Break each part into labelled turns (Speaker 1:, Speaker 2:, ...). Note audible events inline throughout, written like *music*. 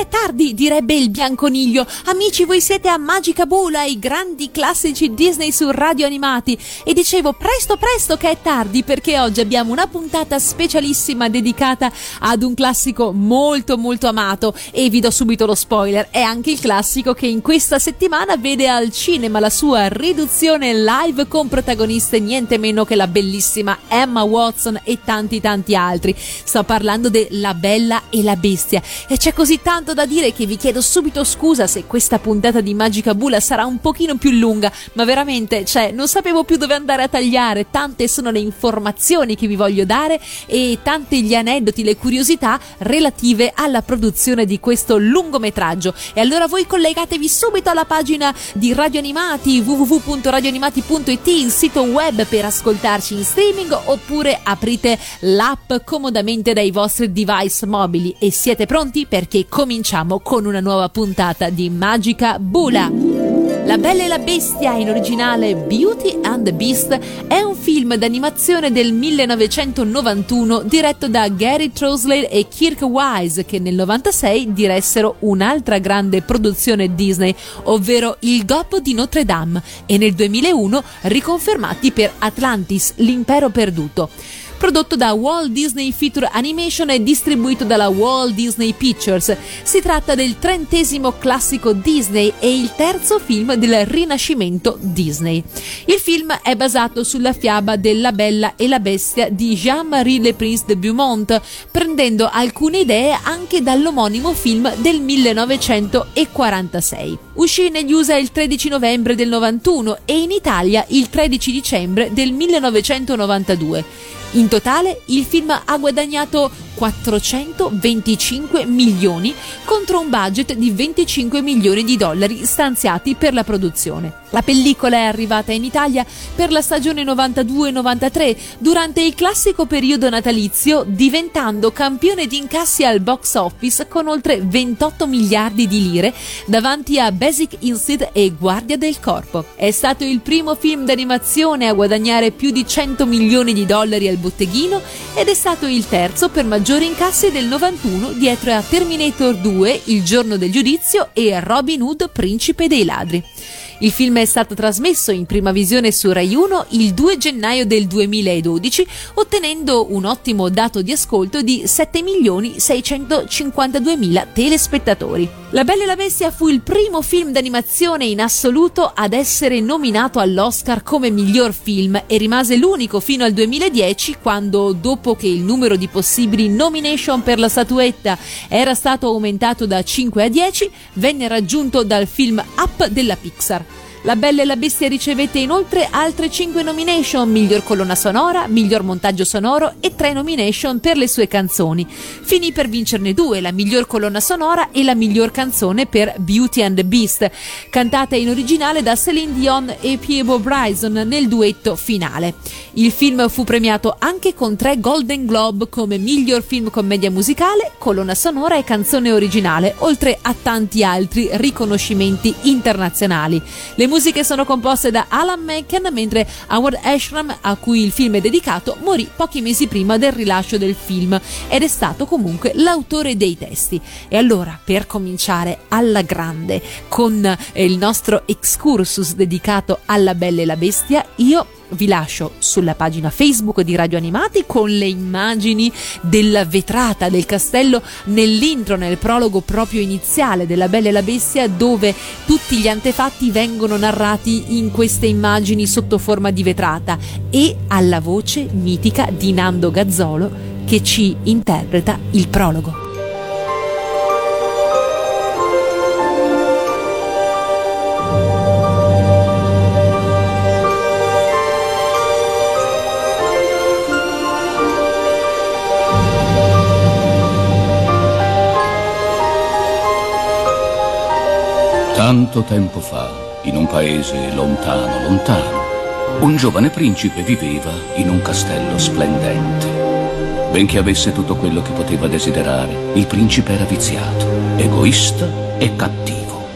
Speaker 1: È tardi, direbbe il bianconiglio. Amici, voi siete a Magica Bula, i grandi classici Disney su radio animati. E dicevo, presto, presto che è tardi, perché oggi abbiamo una puntata specialissima dedicata ad un classico molto, molto amato. E vi do subito lo spoiler, è anche il classico che in questa settimana vede al cinema la sua riduzione live con protagoniste niente meno che la bellissima Emma Watson e tanti, tanti altri. Sto parlando de La Bella e la Bestia e c'è così tanto da dire che vi chiedo subito scusa se questa puntata di Magica Bula sarà un pochino più lunga, ma veramente, cioè, non sapevo più dove andare a tagliare, tante sono le informazioni che vi voglio dare e tanti gli aneddoti, le curiosità relative alla produzione di questo lungometraggio. E allora voi collegatevi subito alla pagina di Radio Animati www.radioanimati.it, il sito web per ascoltarci in streaming oppure aprite l'app comodamente dai vostri device mobili. E siete pronti? Perché cominciamo con una nuova puntata di Magica Bula. La Bella e la Bestia, in originale Beauty and the Beast, è un film d'animazione del 1991 diretto da Gary Trosley e Kirk Wise che nel 96 diressero un'altra grande produzione Disney, ovvero Il Gobbo di Notre Dame e nel 2001 riconfermati per Atlantis, l'impero perduto prodotto da Walt Disney Feature Animation e distribuito dalla Walt Disney Pictures. Si tratta del trentesimo classico Disney e il terzo film del rinascimento Disney. Il film è basato sulla fiaba della Bella e la Bestia di Jean-Marie Le Prince de Beaumont, prendendo alcune idee anche dall'omonimo film del 1946. Uscì negli USA il 13 novembre del 91 e in Italia il 13 dicembre del 1992. In totale il film ha guadagnato 425 milioni contro un budget di 25 milioni di dollari stanziati per la produzione. La pellicola è arrivata in Italia per la stagione 92-93 durante il classico periodo natalizio, diventando campione di incassi al box office con oltre 28 miliardi di lire davanti a Basic Instinct e Guardia del Corpo. È stato il primo film d'animazione a guadagnare più di 100 milioni di dollari al botteghino ed è stato il terzo per maggiori incassi del 91 dietro a Terminator 2, Il giorno del giudizio e Robin Hood, Principe dei ladri. Il film è stato trasmesso in prima visione su Rai 1 il 2 gennaio del 2012, ottenendo un ottimo dato di ascolto di 7.652.000 telespettatori. La Bella e la Bestia fu il primo film d'animazione in assoluto ad essere nominato all'Oscar come miglior film e rimase l'unico fino al 2010 quando, dopo che il numero di possibili nomination per la statuetta era stato aumentato da 5 a 10, venne raggiunto dal film Up della Pixar. La Bella e la Bestia ricevette inoltre altre 5 nomination, miglior colonna sonora, miglior montaggio sonoro e 3 nomination per le sue canzoni. Finì per vincerne due, la miglior colonna sonora e la miglior canzone per Beauty and the Beast, cantata in originale da Celine Dion e Piebo Bryson nel duetto finale. Il film fu premiato anche con 3 Golden Globe come miglior film commedia musicale, colonna sonora e canzone originale, oltre a tanti altri riconoscimenti internazionali. Le musiche sono composte da Alan Menken, mentre Howard Ashram, a cui il film è dedicato, morì pochi mesi prima del rilascio del film ed è stato comunque l'autore dei testi. E allora, per cominciare alla grande con il nostro excursus dedicato alla Bella e la Bestia, io vi lascio sulla pagina Facebook di Radio Animati con le immagini della vetrata del castello nell'intro, nel prologo proprio iniziale della Bella e la Bestia, dove tutti gli antefatti vengono narrati in queste immagini sotto forma di vetrata e alla voce mitica di Nando Gazzolo che ci interpreta il prologo.
Speaker 2: Tanto tempo fa, in un paese lontano, lontano, un giovane principe viveva in un castello splendente. Benché avesse tutto quello che poteva desiderare, il principe era viziato, egoista e cattivo.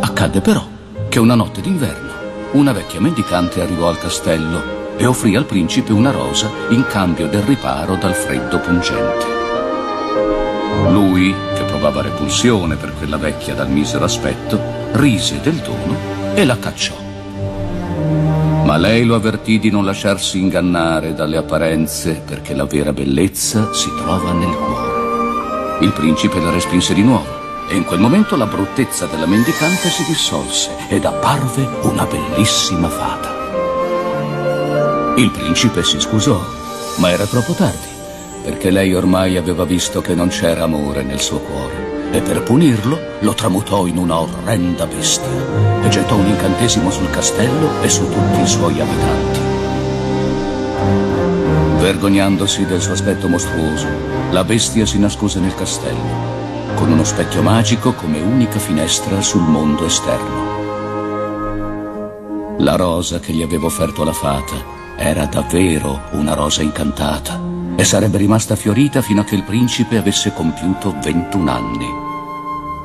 Speaker 2: Accadde però che una notte d'inverno una vecchia mendicante arrivò al castello e offrì al principe una rosa in cambio del riparo dal freddo pungente. Lui, che provava repulsione per quella vecchia dal misero aspetto, rise del dono e la cacciò. Ma lei lo avvertì di non lasciarsi ingannare dalle apparenze perché la vera bellezza si trova nel cuore. Il principe la respinse di nuovo e in quel momento la bruttezza della mendicante si dissolse ed apparve una bellissima fata. Il principe si scusò, ma era troppo tardi, perché lei ormai aveva visto che non c'era amore nel suo cuore e per punirlo lo tramutò in una orrenda bestia e gettò un incantesimo sul castello e su tutti i suoi abitanti. Vergognandosi del suo aspetto mostruoso, la bestia si nascose nel castello con uno specchio magico come unica finestra sul mondo esterno. La rosa che gli aveva offerto la fata era davvero una rosa incantata e sarebbe rimasta fiorita fino a che il principe avesse compiuto 21 anni.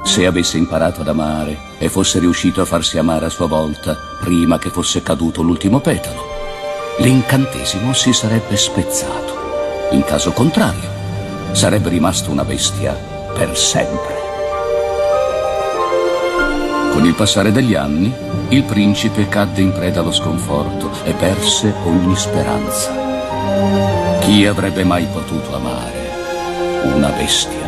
Speaker 2: Se avesse imparato ad amare e fosse riuscito a farsi amare a sua volta prima che fosse caduto l'ultimo petalo, l'incantesimo si sarebbe spezzato. In caso contrario, sarebbe rimasto una bestia per sempre. Con il passare degli anni, il principe cadde in preda allo sconforto e perse ogni speranza. Chi avrebbe mai potuto amare una bestia?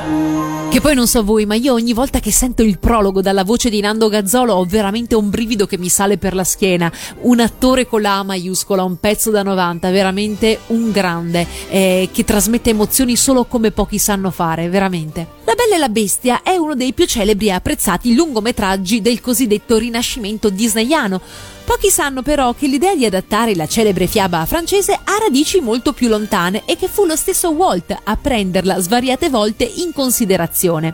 Speaker 1: Che poi non so voi, ma io ogni volta che sento il prologo dalla voce di Nando Gazzolo ho veramente un brivido che mi sale per la schiena. Un attore con la A maiuscola, un pezzo da 90, veramente un grande, eh, che trasmette emozioni solo come pochi sanno fare, veramente. La Bella e la Bestia è uno dei più celebri e apprezzati lungometraggi del cosiddetto rinascimento disneyano Pochi sanno però che l'idea di adattare la celebre fiaba francese ha radici molto più lontane e che fu lo stesso Walt a prenderla svariate volte in considerazione.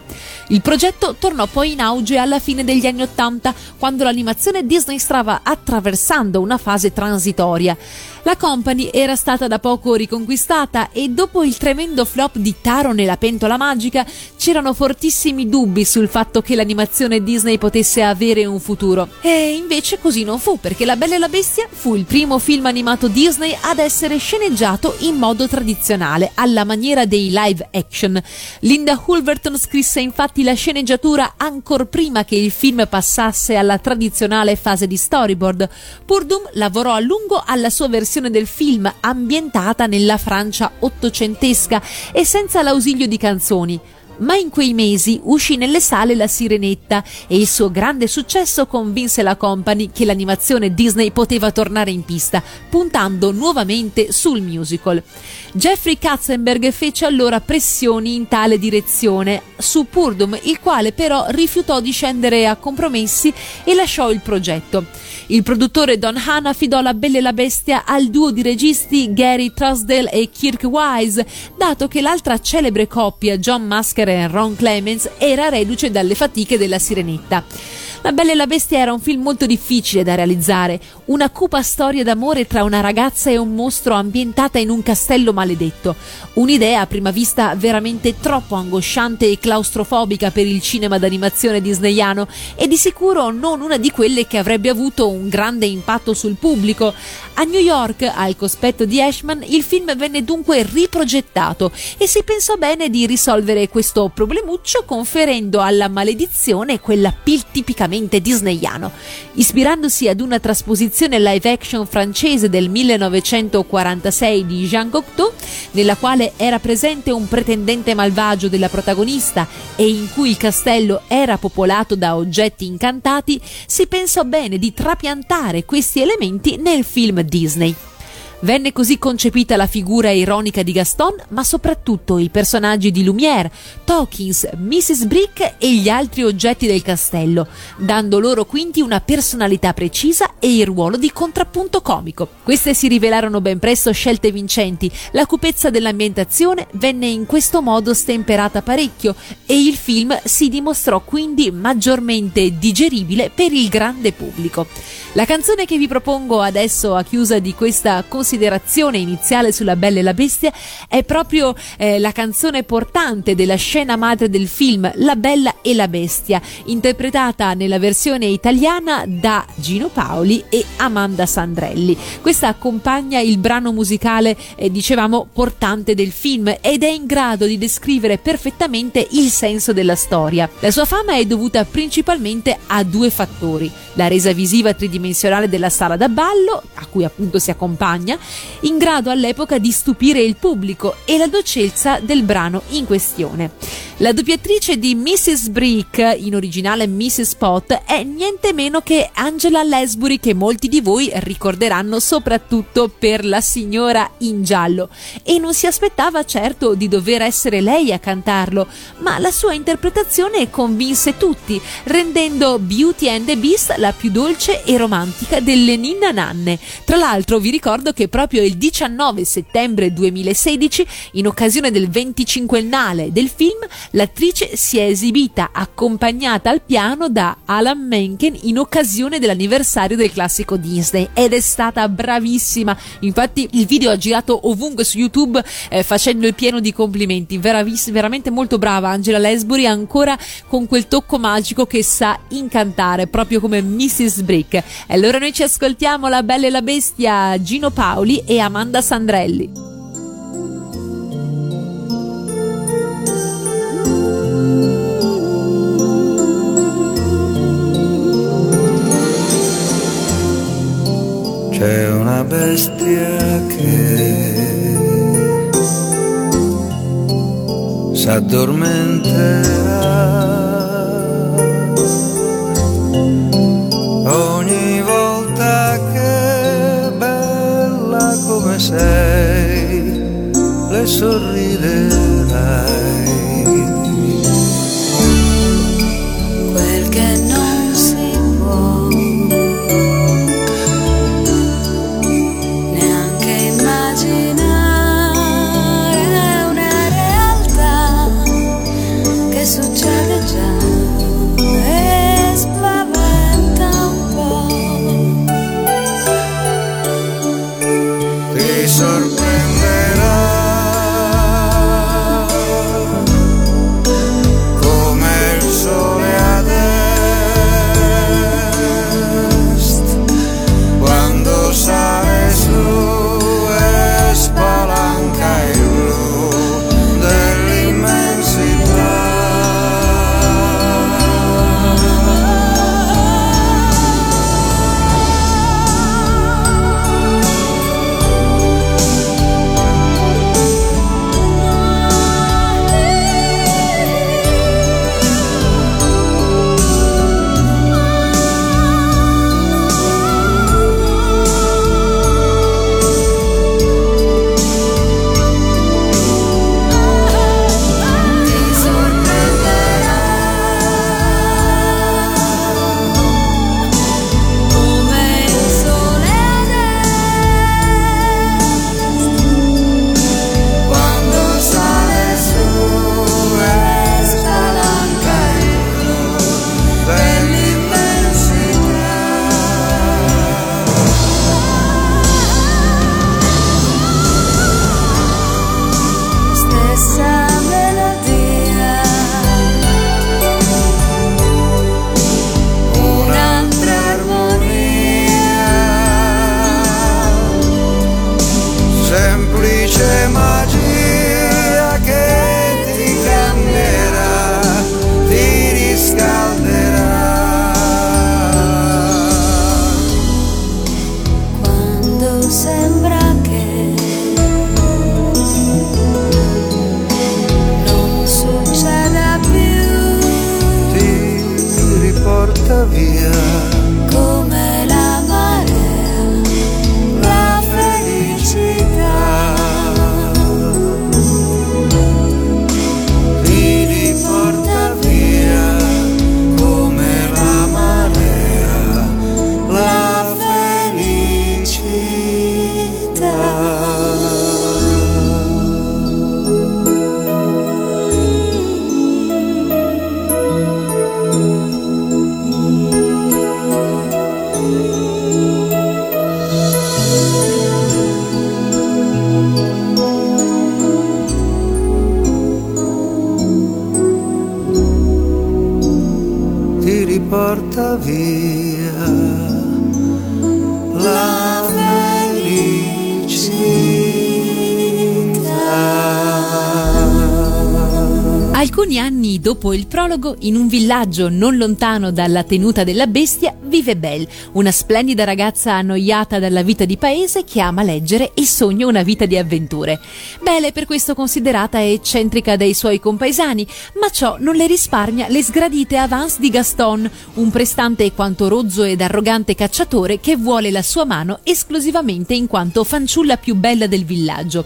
Speaker 1: Il progetto tornò poi in auge alla fine degli anni Ottanta, quando l'animazione Disney stava attraversando una fase transitoria. La company era stata da poco riconquistata e dopo il tremendo flop di Taro nella pentola magica c'erano fortissimi dubbi sul fatto che l'animazione Disney potesse avere un futuro. E invece così non fu, perché La Bella e la Bestia fu il primo film animato Disney ad essere sceneggiato in modo tradizionale, alla maniera dei live action. Linda Hulverton scrisse infatti la sceneggiatura ancora prima che il film passasse alla tradizionale fase di storyboard. Purdum lavorò a lungo alla sua versione versione del film ambientata nella Francia ottocentesca e senza l'ausilio di canzoni ma in quei mesi uscì nelle sale La Sirenetta e il suo grande successo convinse la company che l'animazione Disney poteva tornare in pista, puntando nuovamente sul musical. Jeffrey Katzenberg fece allora pressioni in tale direzione su Purdum, il quale però rifiutò di scendere a compromessi e lasciò il progetto. Il produttore Don Hahn affidò La Bella e la Bestia al duo di registi Gary Trusdale e Kirk Wise, dato che l'altra celebre coppia, John Masker Ron Clemens, era reduce dalle fatiche della Sirenetta. La Bella e la Bestia era un film molto difficile da realizzare, una cupa storia d'amore tra una ragazza e un mostro ambientata in un castello maledetto. Un'idea a prima vista veramente troppo angosciante e claustrofobica per il cinema d'animazione disneyano e di sicuro non una di quelle che avrebbe avuto un grande impatto sul pubblico. A New York, al cospetto di Ashman, il film venne dunque riprogettato e si pensò bene di risolvere questo problemuccio conferendo alla maledizione quella pil tipicamente tipicamente disneyano, ispirandosi ad una trasposizione live action francese del 1946 di Jean Cocteau, nella quale era presente un pretendente malvagio della protagonista e in cui il castello era popolato da oggetti incantati, si pensò bene di trapiantare questi elementi nel film Disney. Venne così concepita la figura ironica di Gaston, ma soprattutto i personaggi di Lumière, Tokins, Mrs. Brick e gli altri oggetti del castello, dando loro quindi una personalità precisa e il ruolo di contrappunto comico. Queste si rivelarono ben presto scelte vincenti, la cupezza dell'ambientazione venne in questo modo stemperata parecchio e il film si dimostrò quindi maggiormente digeribile per il grande pubblico. La canzone che vi propongo adesso a chiusa di questa considerazione considerazione iniziale sulla Bella e la Bestia è proprio eh, la canzone portante della scena madre del film La Bella e la Bestia, interpretata nella versione italiana da Gino Paoli e Amanda Sandrelli. Questa accompagna il brano musicale, eh, dicevamo, portante del film ed è in grado di descrivere perfettamente il senso della storia. La sua fama è dovuta principalmente a due fattori: la resa visiva tridimensionale della sala da ballo, a cui appunto si accompagna, in grado all'epoca di stupire il pubblico, e la dolcezza del brano in questione. La doppiatrice di Mrs. Brick, in originale Mrs. Pot, è niente meno che Angela Lesbury che molti di voi ricorderanno soprattutto per la signora in giallo e non si aspettava certo di dover essere lei a cantarlo, ma la sua interpretazione convinse tutti, rendendo Beauty and the Beast la più dolce e romantica delle ninna nanne. Tra l'altro vi ricordo che proprio il 19 settembre 2016, in occasione del 25ennale del film, l'attrice si è esibita accompagnata al piano da Alan Menken in occasione dell'anniversario del classico Disney ed è stata bravissima. Infatti il video ha girato ovunque su YouTube eh, facendo il pieno di complimenti. Veraviss- veramente molto brava Angela Lesbury, ancora con quel tocco magico che sa incantare, proprio come Mrs. Brick. E allora noi ci ascoltiamo La Bella e la Bestia, Gino Paoli e Amanda Sandrelli.
Speaker 3: C'è una bestia che s'addormenterà sei le sorriderai.
Speaker 1: pr- prologo, in un villaggio non lontano dalla tenuta della bestia, vive Belle, una splendida ragazza annoiata dalla vita di paese che ama leggere e sogna una vita di avventure. Belle è per questo considerata eccentrica dai suoi compaesani, ma ciò non le risparmia le sgradite avance di Gaston, un prestante quanto rozzo ed arrogante cacciatore che vuole la sua mano esclusivamente in quanto fanciulla più bella del villaggio.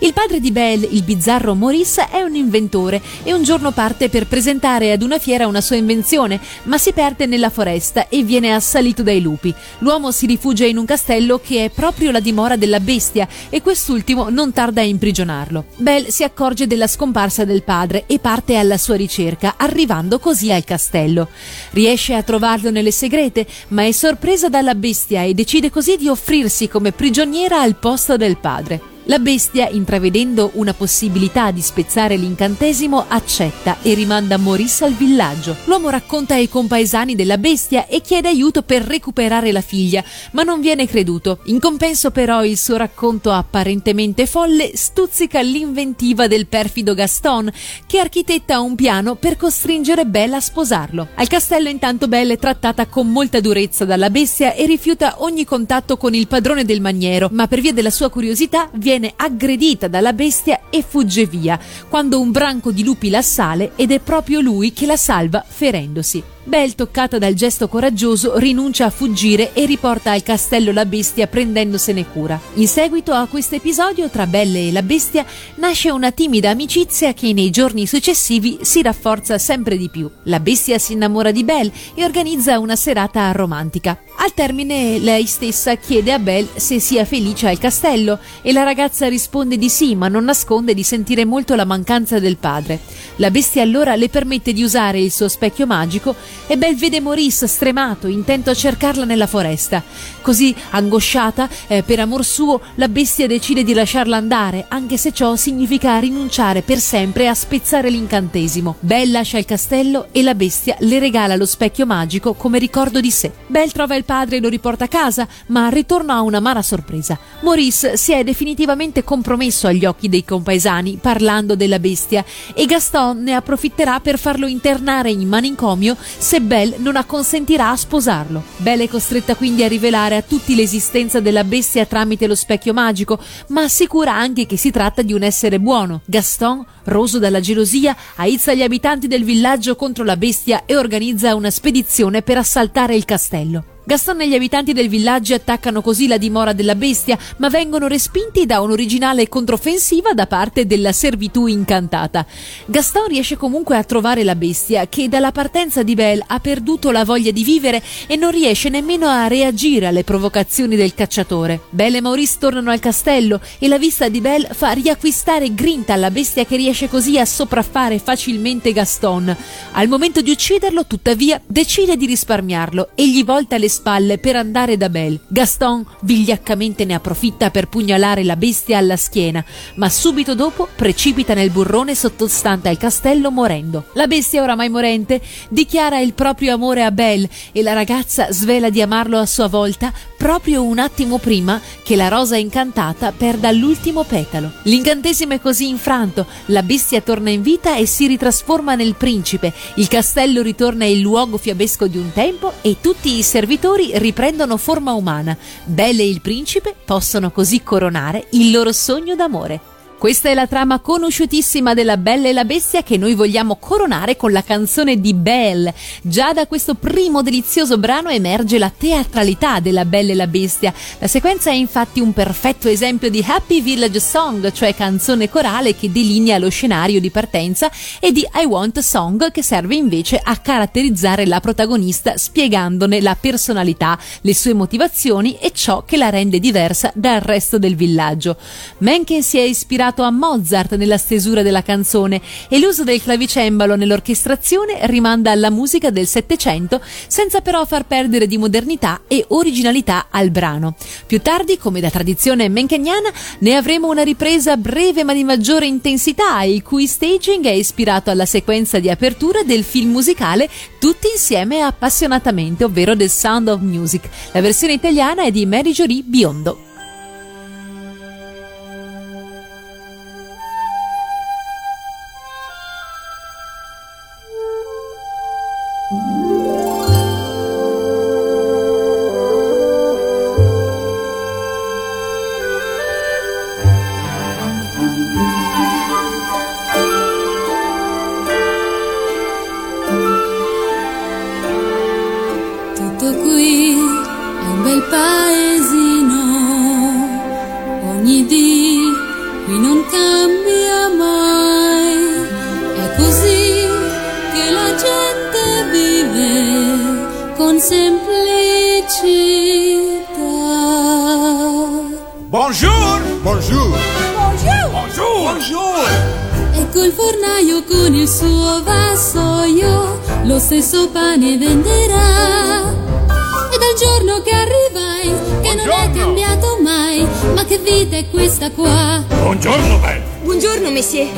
Speaker 1: Il padre di Belle, il bizzarro Maurice, è un inventore e un giorno parte per presentare ad una fiera una sua invenzione, ma si perde nella foresta e viene assalito dai lupi. L'uomo si rifugia in un castello che è proprio la dimora della bestia e quest'ultimo non tarda a imprigionarlo. Belle si accorge della scomparsa del padre e parte alla sua ricerca, arrivando così al castello. Riesce a trovarlo nelle segrete, ma è sorpresa dalla bestia e decide così di offrirsi come prigioniera al posto del padre. La bestia, intravedendo una possibilità di spezzare l'incantesimo, accetta e rimanda Maurice al villaggio. L'uomo racconta ai compaesani della bestia e chiede aiuto per recuperare la figlia, ma non viene creduto. In compenso però il suo racconto apparentemente folle stuzzica l'inventiva del perfido Gaston, che architetta un piano per costringere Belle a sposarlo. Al castello intanto Belle è trattata con molta durezza dalla bestia e rifiuta ogni contatto con il padrone del maniero, ma per via della sua curiosità viene aggredita dalla bestia e fugge via, quando un branco di lupi l'assale ed è proprio lui che la salva ferendosi. Belle, toccata dal gesto coraggioso, rinuncia a fuggire e riporta al castello la bestia prendendosene cura. In seguito a questo episodio tra Belle e la bestia nasce una timida amicizia che nei giorni successivi si rafforza sempre di più. La bestia si innamora di Belle e organizza una serata romantica. Al termine lei stessa chiede a Belle se sia felice al castello e la ragazza risponde di sì, ma non nasconde di sentire molto la mancanza del padre. La bestia allora le permette di usare il suo specchio magico e Belle vede Maurice stremato, intento a cercarla nella foresta. Così, angosciata, eh, per amor suo, la bestia decide di lasciarla andare, anche se ciò significa rinunciare per sempre a spezzare l'incantesimo. Belle lascia il castello e la bestia le regala lo specchio magico come ricordo di sé. Belle trova il padre e lo riporta a casa, ma al ritorno ha un'amara sorpresa. Maurice si è definitivamente compromesso agli occhi dei compaesani parlando della bestia e Gaston ne approfitterà per farlo internare in manicomio se Belle non acconsentirà a sposarlo. Belle è costretta quindi a rivelare a tutti l'esistenza della bestia tramite lo specchio magico, ma assicura anche che si tratta di un essere buono. Gaston, roso dalla gelosia, aizza gli abitanti del villaggio contro la bestia e organizza una spedizione per assaltare il castello. Gaston e gli abitanti del villaggio attaccano così la dimora della bestia, ma vengono respinti da un'originale controffensiva da parte della servitù incantata. Gaston riesce comunque a trovare la bestia, che dalla partenza di Belle ha perduto la voglia di vivere e non riesce nemmeno a reagire alle provocazioni del cacciatore. Belle e Maurice tornano al castello e la vista di Belle fa riacquistare grinta alla bestia che riesce così a sopraffare facilmente Gaston. Al momento di ucciderlo, tuttavia, decide di risparmiarlo e gli volta le spalle per andare da Belle. Gaston vigliaccamente ne approfitta per pugnalare la bestia alla schiena, ma subito dopo precipita nel burrone sottostante al castello morendo. La bestia, oramai morente, dichiara il proprio amore a Belle e la ragazza svela di amarlo a sua volta proprio un attimo prima che la rosa incantata perda l'ultimo petalo. L'incantesimo è così infranto, la bestia torna in vita e si ritrasforma nel principe, il castello ritorna il luogo fiabesco di un tempo e tutti i servitori riprendono forma umana. Belle e il principe possono così coronare il loro sogno d'amore. Questa è la trama conosciutissima della Bella e la Bestia che noi vogliamo coronare con la canzone di Belle. Già da questo primo delizioso brano emerge la teatralità della Bella e la Bestia. La sequenza è infatti un perfetto esempio di Happy Village Song, cioè canzone corale che delinea lo scenario di partenza, e di I Want a Song che serve invece a caratterizzare la protagonista spiegandone la personalità, le sue motivazioni e ciò che la rende diversa dal resto del villaggio. Mencken si è ispirato ispirato a Mozart nella stesura della canzone e l'uso del clavicembalo nell'orchestrazione rimanda alla musica del Settecento senza però far perdere di modernità e originalità al brano. Più tardi, come da tradizione menkegnana, ne avremo una ripresa breve ma di maggiore intensità, il cui staging è ispirato alla sequenza di apertura del film musicale Tutti insieme appassionatamente, ovvero The Sound of Music. La versione italiana è di Mary Jolie Biondo.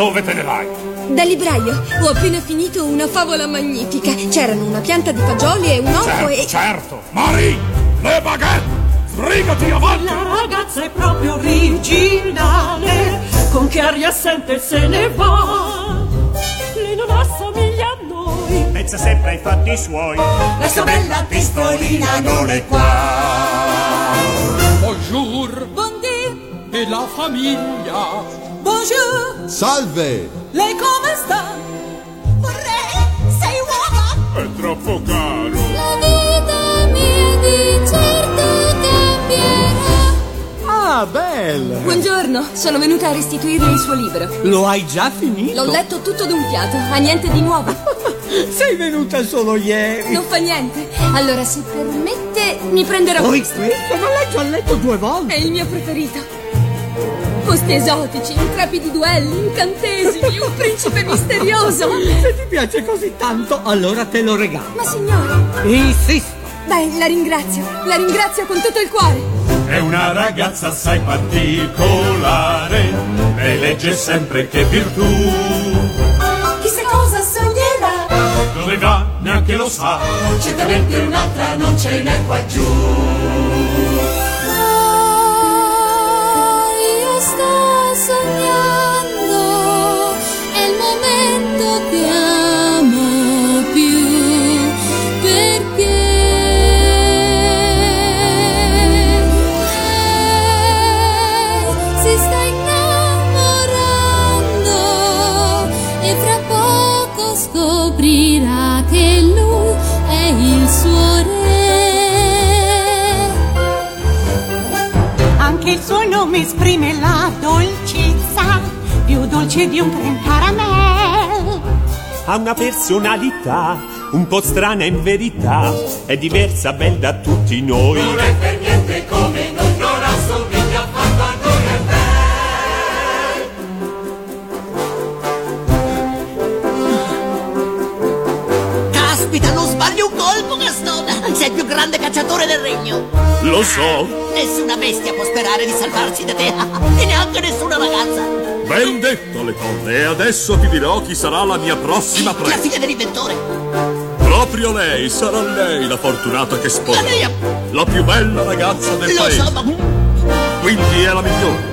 Speaker 4: Dove te ne vai?
Speaker 5: Da libraio. Ho appena finito una favola magnifica. C'erano una pianta di fagioli e un orco
Speaker 4: Certo,
Speaker 5: e...
Speaker 4: certo Marie Le baguette Sbrigati avanti
Speaker 6: La ragazza è proprio originale, con che aria sente se ne va. Lei non assomiglia a noi.
Speaker 4: Pensa sempre ai fatti suoi
Speaker 6: La sua bella pistolina non è qua.
Speaker 7: Bonjour
Speaker 6: Buondì,
Speaker 7: e la famiglia.
Speaker 6: Bonjour,
Speaker 8: Salve!
Speaker 6: lei come sta? Vorrei, sei uova.
Speaker 4: È troppo caro
Speaker 9: La vita mia di certo cambierà.
Speaker 10: Ah, bella!
Speaker 5: Buongiorno, sono venuta a restituirle il suo libro.
Speaker 10: Lo hai già finito?
Speaker 5: L'ho letto tutto d'un fiato, ha niente di nuovo. *laughs*
Speaker 10: Sei venuta solo ieri.
Speaker 5: Non fa niente. Allora, se permette, mi prenderò
Speaker 10: Poi
Speaker 5: questo.
Speaker 10: questo non l'hai già letto due
Speaker 5: È
Speaker 10: volte.
Speaker 5: il mio preferito. Posti esotici, intrepidi duelli, incantesimi, un principe misterioso.
Speaker 10: Se ti piace così tanto, allora te lo regalo.
Speaker 5: Ma signore,
Speaker 10: Insisto.
Speaker 5: beh, la ringrazio. La ringrazio con tutto il cuore.
Speaker 4: È una ragazza assai particolare E legge sempre che virtù
Speaker 6: Chissà cosa sognerà.
Speaker 4: Dove va neanche lo sa
Speaker 6: Certamente un'altra non ce n'è qua giù.
Speaker 9: Scoprirà che lui è il suo re.
Speaker 6: Anche il suo nome esprime la dolcezza, più dolce di un creme caramel.
Speaker 11: Ha una personalità un po' strana in verità, è diversa, bella da tutti noi. Non è per niente
Speaker 6: grande cacciatore del regno!
Speaker 11: Lo so,
Speaker 6: Nessuna bestia può sperare di salvarsi da te, *laughs* e neanche nessuna ragazza!
Speaker 11: ben detto le donne, e adesso ti dirò chi sarà la mia prossima
Speaker 6: La
Speaker 11: preda.
Speaker 6: figlia dell'inventore!
Speaker 11: Proprio lei, sarà lei la fortunata che sposa.
Speaker 6: La mia!
Speaker 11: La più bella ragazza del
Speaker 6: Lo
Speaker 11: paese.
Speaker 6: so, ma,
Speaker 11: Quindi è la migliore.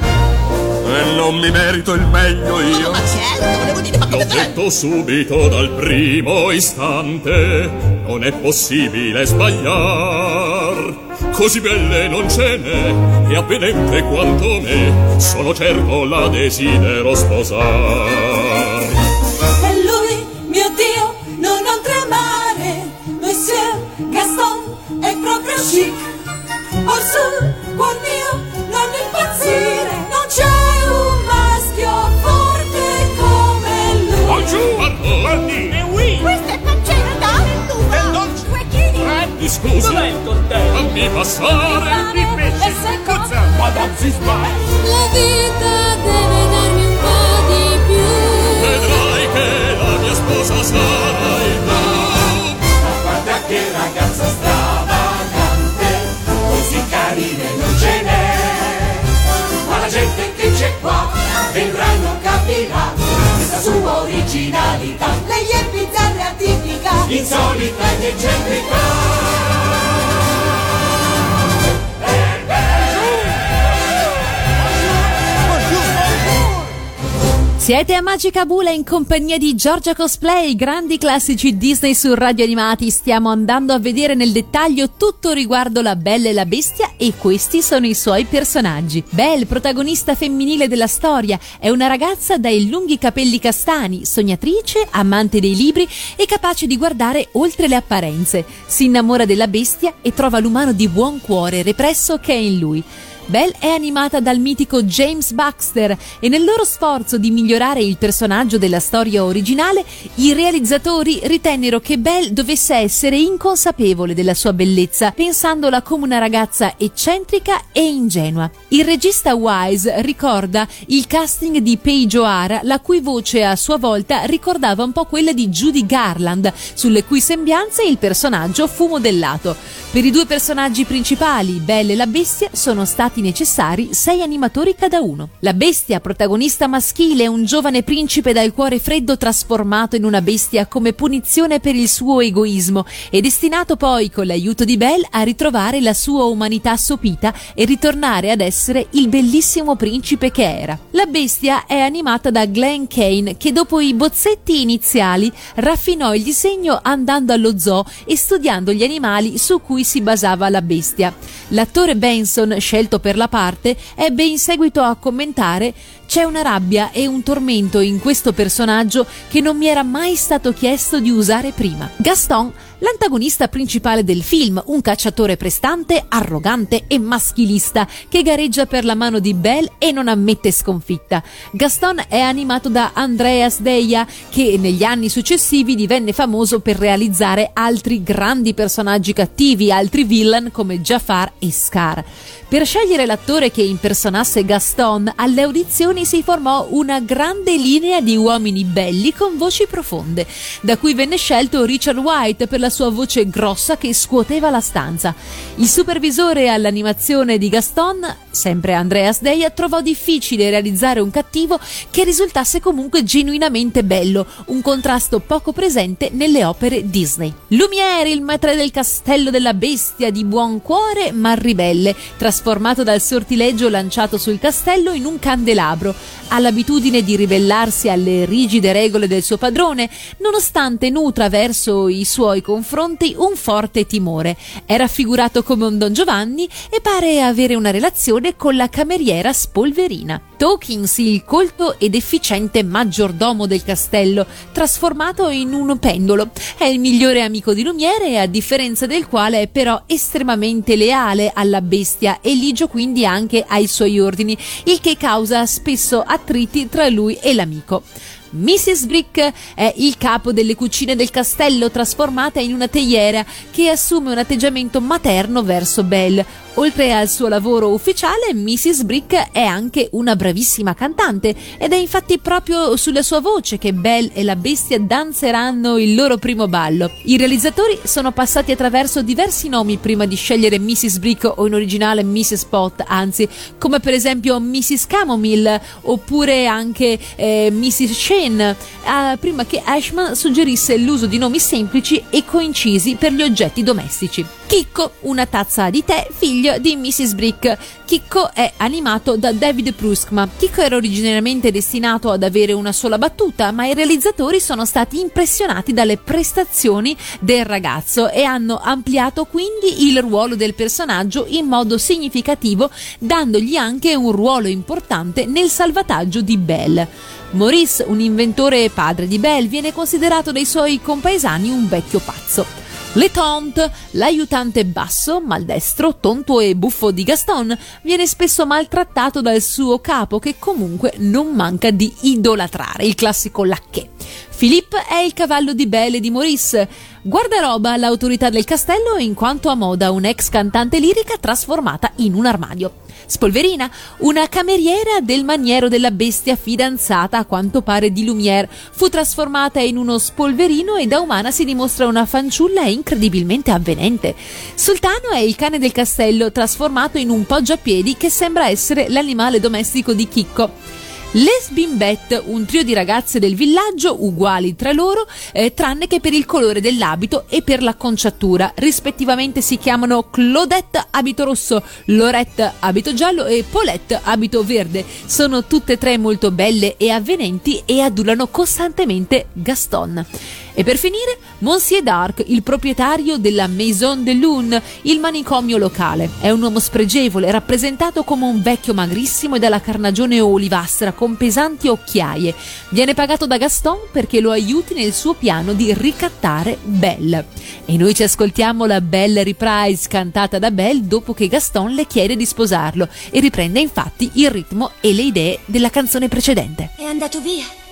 Speaker 11: E non mi merito il meglio io.
Speaker 6: ma certo, volevo dire, ma
Speaker 11: L'ho
Speaker 6: come mai?
Speaker 11: detto subito dal primo istante, non è possibile sbagliar. Così belle non ce n'è, e avvenente quanto me, sono certo la desidero sposar.
Speaker 6: sorrisi Dov'è il coltello? Non mi passare di pesci Cozza, guadazzi sbagli La vita deve darmi un po' di più. Vedrai che la
Speaker 11: mia sposa
Speaker 6: sarai tu Ma guarda che
Speaker 4: ragazza stravagante
Speaker 6: Così carine
Speaker 11: non ce n'è. Ma
Speaker 6: la gente che
Speaker 4: c'è qua
Speaker 9: Vedrai non capirà Questa sua
Speaker 7: originalità. Lei è bizzarra tipica
Speaker 12: Insolita ed eccentrica.
Speaker 1: Siete a Magica Bula in compagnia di Giorgia Cosplay, grandi classici Disney su radio animati. Stiamo andando a vedere nel dettaglio tutto riguardo la Bella e la Bestia e questi sono i suoi personaggi. Belle, protagonista femminile della storia, è una ragazza dai lunghi capelli castani, sognatrice, amante dei libri e capace di guardare oltre le apparenze. Si innamora della bestia e trova l'umano di buon cuore represso che è in lui. Belle è animata dal mitico James Baxter e nel loro sforzo di migliorare il personaggio della storia originale, i realizzatori ritennero che Belle dovesse essere inconsapevole della sua bellezza, pensandola come una ragazza eccentrica e ingenua. Il regista Wise ricorda il casting di Paige O'Hara, la cui voce a sua volta ricordava un po' quella di Judy Garland, sulle cui sembianze il personaggio fu modellato. Per i due personaggi principali, Belle e la bestia, sono stati necessari sei animatori cada uno. La bestia, protagonista maschile, è un giovane principe dal cuore freddo trasformato in una bestia come punizione per il suo egoismo e destinato poi, con l'aiuto di Belle, a ritrovare la sua umanità sopita e ritornare ad essere il bellissimo principe che era. La bestia è animata da Glenn Kane che dopo i bozzetti iniziali raffinò il disegno andando allo zoo e studiando gli animali su cui si basava la bestia. L'attore Benson, scelto per la parte, ebbe in seguito a commentare c'è una rabbia e un tormento in questo personaggio che non mi era mai stato chiesto di usare prima. Gaston, l'antagonista principale del film, un cacciatore prestante, arrogante e maschilista che gareggia per la mano di Belle e non ammette sconfitta. Gaston è animato da Andreas Deia, che negli anni successivi divenne famoso per realizzare altri grandi personaggi cattivi, altri villain come Jafar e Scar. Per scegliere l'attore che impersonasse Gaston, alle audizioni si formò una grande linea di uomini belli con voci profonde, da cui venne scelto Richard White per la sua voce grossa che scuoteva la stanza. Il supervisore all'animazione di Gaston, sempre Andreas Deia, trovò difficile realizzare un cattivo che risultasse comunque genuinamente bello, un contrasto poco presente nelle opere Disney. Lumiere, il maître del castello della bestia di buon cuore ma ribelle, trasformato dal sortileggio lanciato sul castello in un candelabro. Ha l'abitudine di ribellarsi alle rigide regole del suo padrone, nonostante nutra verso i suoi confronti un forte timore. È raffigurato come un Don Giovanni e pare avere una relazione con la cameriera Spolverina. Tokins, il colto ed efficiente maggiordomo del castello, trasformato in un pendolo. È il migliore amico di Lumiere, a differenza del quale è però estremamente leale alla bestia e ligio quindi anche ai suoi ordini, il che causa spesso attriti tra lui e l'amico. Mrs. Brick è il capo delle cucine del castello trasformata in una teiera che assume un atteggiamento materno verso Belle. Oltre al suo lavoro ufficiale, Mrs. Brick è anche una bravissima cantante ed è infatti proprio sulla sua voce che Belle e la bestia danzeranno il loro primo ballo. I realizzatori sono passati attraverso diversi nomi prima di scegliere Mrs. Brick o in originale Mrs. Pot, anzi, come per esempio Mrs. Camomile oppure anche eh, Mrs. Shane, eh, prima che Ashman suggerisse l'uso di nomi semplici e coincisi per gli oggetti domestici. Chicco, una tazza di tè, figlio di Mrs. Brick. Chicco è animato da David Pruskma. Chicco era originariamente destinato ad avere una sola battuta, ma i realizzatori sono stati impressionati dalle prestazioni del ragazzo e hanno ampliato quindi il ruolo del personaggio in modo significativo, dandogli anche un ruolo importante nel salvataggio di Belle. Maurice, un inventore e padre di Belle, viene considerato dai suoi compaesani un vecchio pazzo. Le Tante, l'aiutante basso, maldestro, tonto e buffo di Gaston, viene spesso maltrattato dal suo capo che comunque non manca di idolatrare, il classico lacché. Philippe è il cavallo di Belle di Maurice. Guardaroba l'autorità del castello in quanto a moda un'ex cantante lirica trasformata in un armadio. Spolverina, una cameriera del maniero della bestia fidanzata a quanto pare di Lumière, fu trasformata in uno spolverino e da umana si dimostra una fanciulla incredibilmente avvenente. Sultano è il cane del castello trasformato in un poggiapiedi che sembra essere l'animale domestico di Chicco. Les Bimbette, un trio di ragazze del villaggio, uguali tra loro, eh, tranne che per il colore dell'abito e per l'acconciatura. Rispettivamente si chiamano Claudette abito rosso, Lorette abito giallo e Paulette abito verde. Sono tutte e tre molto belle e avvenenti e adulano costantemente Gaston. E per finire, Monsieur Dark, il proprietario della Maison de Lune, il manicomio locale. È un uomo spregevole, rappresentato come un vecchio magrissimo e dalla carnagione olivastra con pesanti occhiaie. Viene pagato da Gaston perché lo aiuti nel suo piano di ricattare Belle. E noi ci ascoltiamo la Belle Reprise cantata da Belle dopo che Gaston le chiede di sposarlo e riprende infatti il ritmo e le idee della canzone precedente.
Speaker 5: È andato via.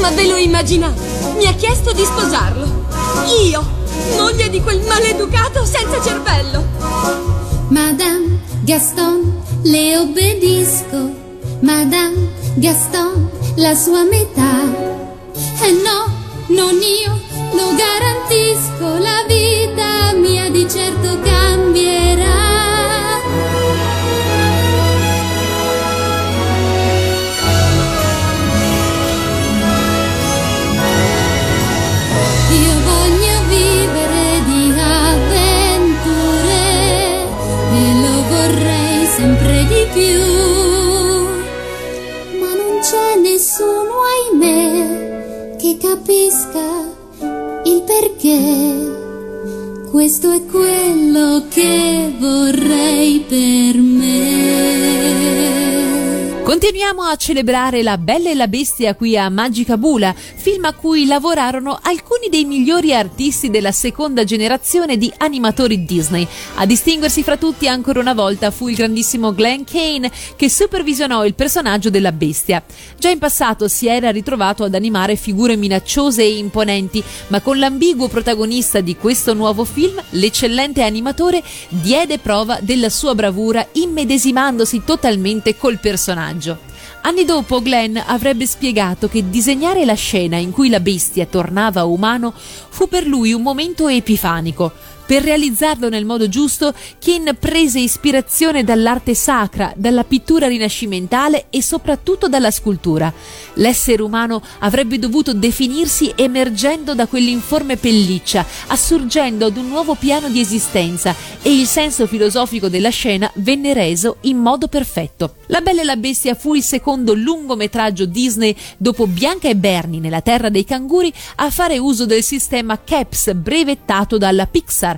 Speaker 5: Ma ve lo immaginate? Mi ha chiesto di sposarlo. Io, moglie di quel maleducato senza cervello.
Speaker 9: Madame Gaston, le obbedisco. Madame Gaston, la sua metà. E no, non io, lo garantisco, la vita mia di certo cambierà. Che capisca il perché. Questo è quello che vorrei per me.
Speaker 1: Continuiamo a celebrare La Bella e la Bestia qui a Magica Bula, film a cui lavorarono alcuni dei migliori artisti della seconda generazione di animatori Disney. A distinguersi fra tutti ancora una volta fu il grandissimo Glenn Kane che supervisionò il personaggio della bestia. Già in passato si era ritrovato ad animare figure minacciose e imponenti, ma con l'ambiguo protagonista di questo nuovo film, l'eccellente animatore diede prova della sua bravura immedesimandosi totalmente col personaggio. Anni dopo Glenn avrebbe spiegato che disegnare la scena in cui la bestia tornava umano fu per lui un momento epifanico. Per realizzarlo nel modo giusto, Ken prese ispirazione dall'arte sacra, dalla pittura rinascimentale e soprattutto dalla scultura. L'essere umano avrebbe dovuto definirsi emergendo da quell'informe pelliccia, assurgendo ad un nuovo piano di esistenza e il senso filosofico della scena venne reso in modo perfetto. La Bella e la Bestia fu il secondo lungometraggio Disney dopo Bianca e Bernie nella Terra dei Canguri a fare uso del sistema CAPS brevettato dalla Pixar.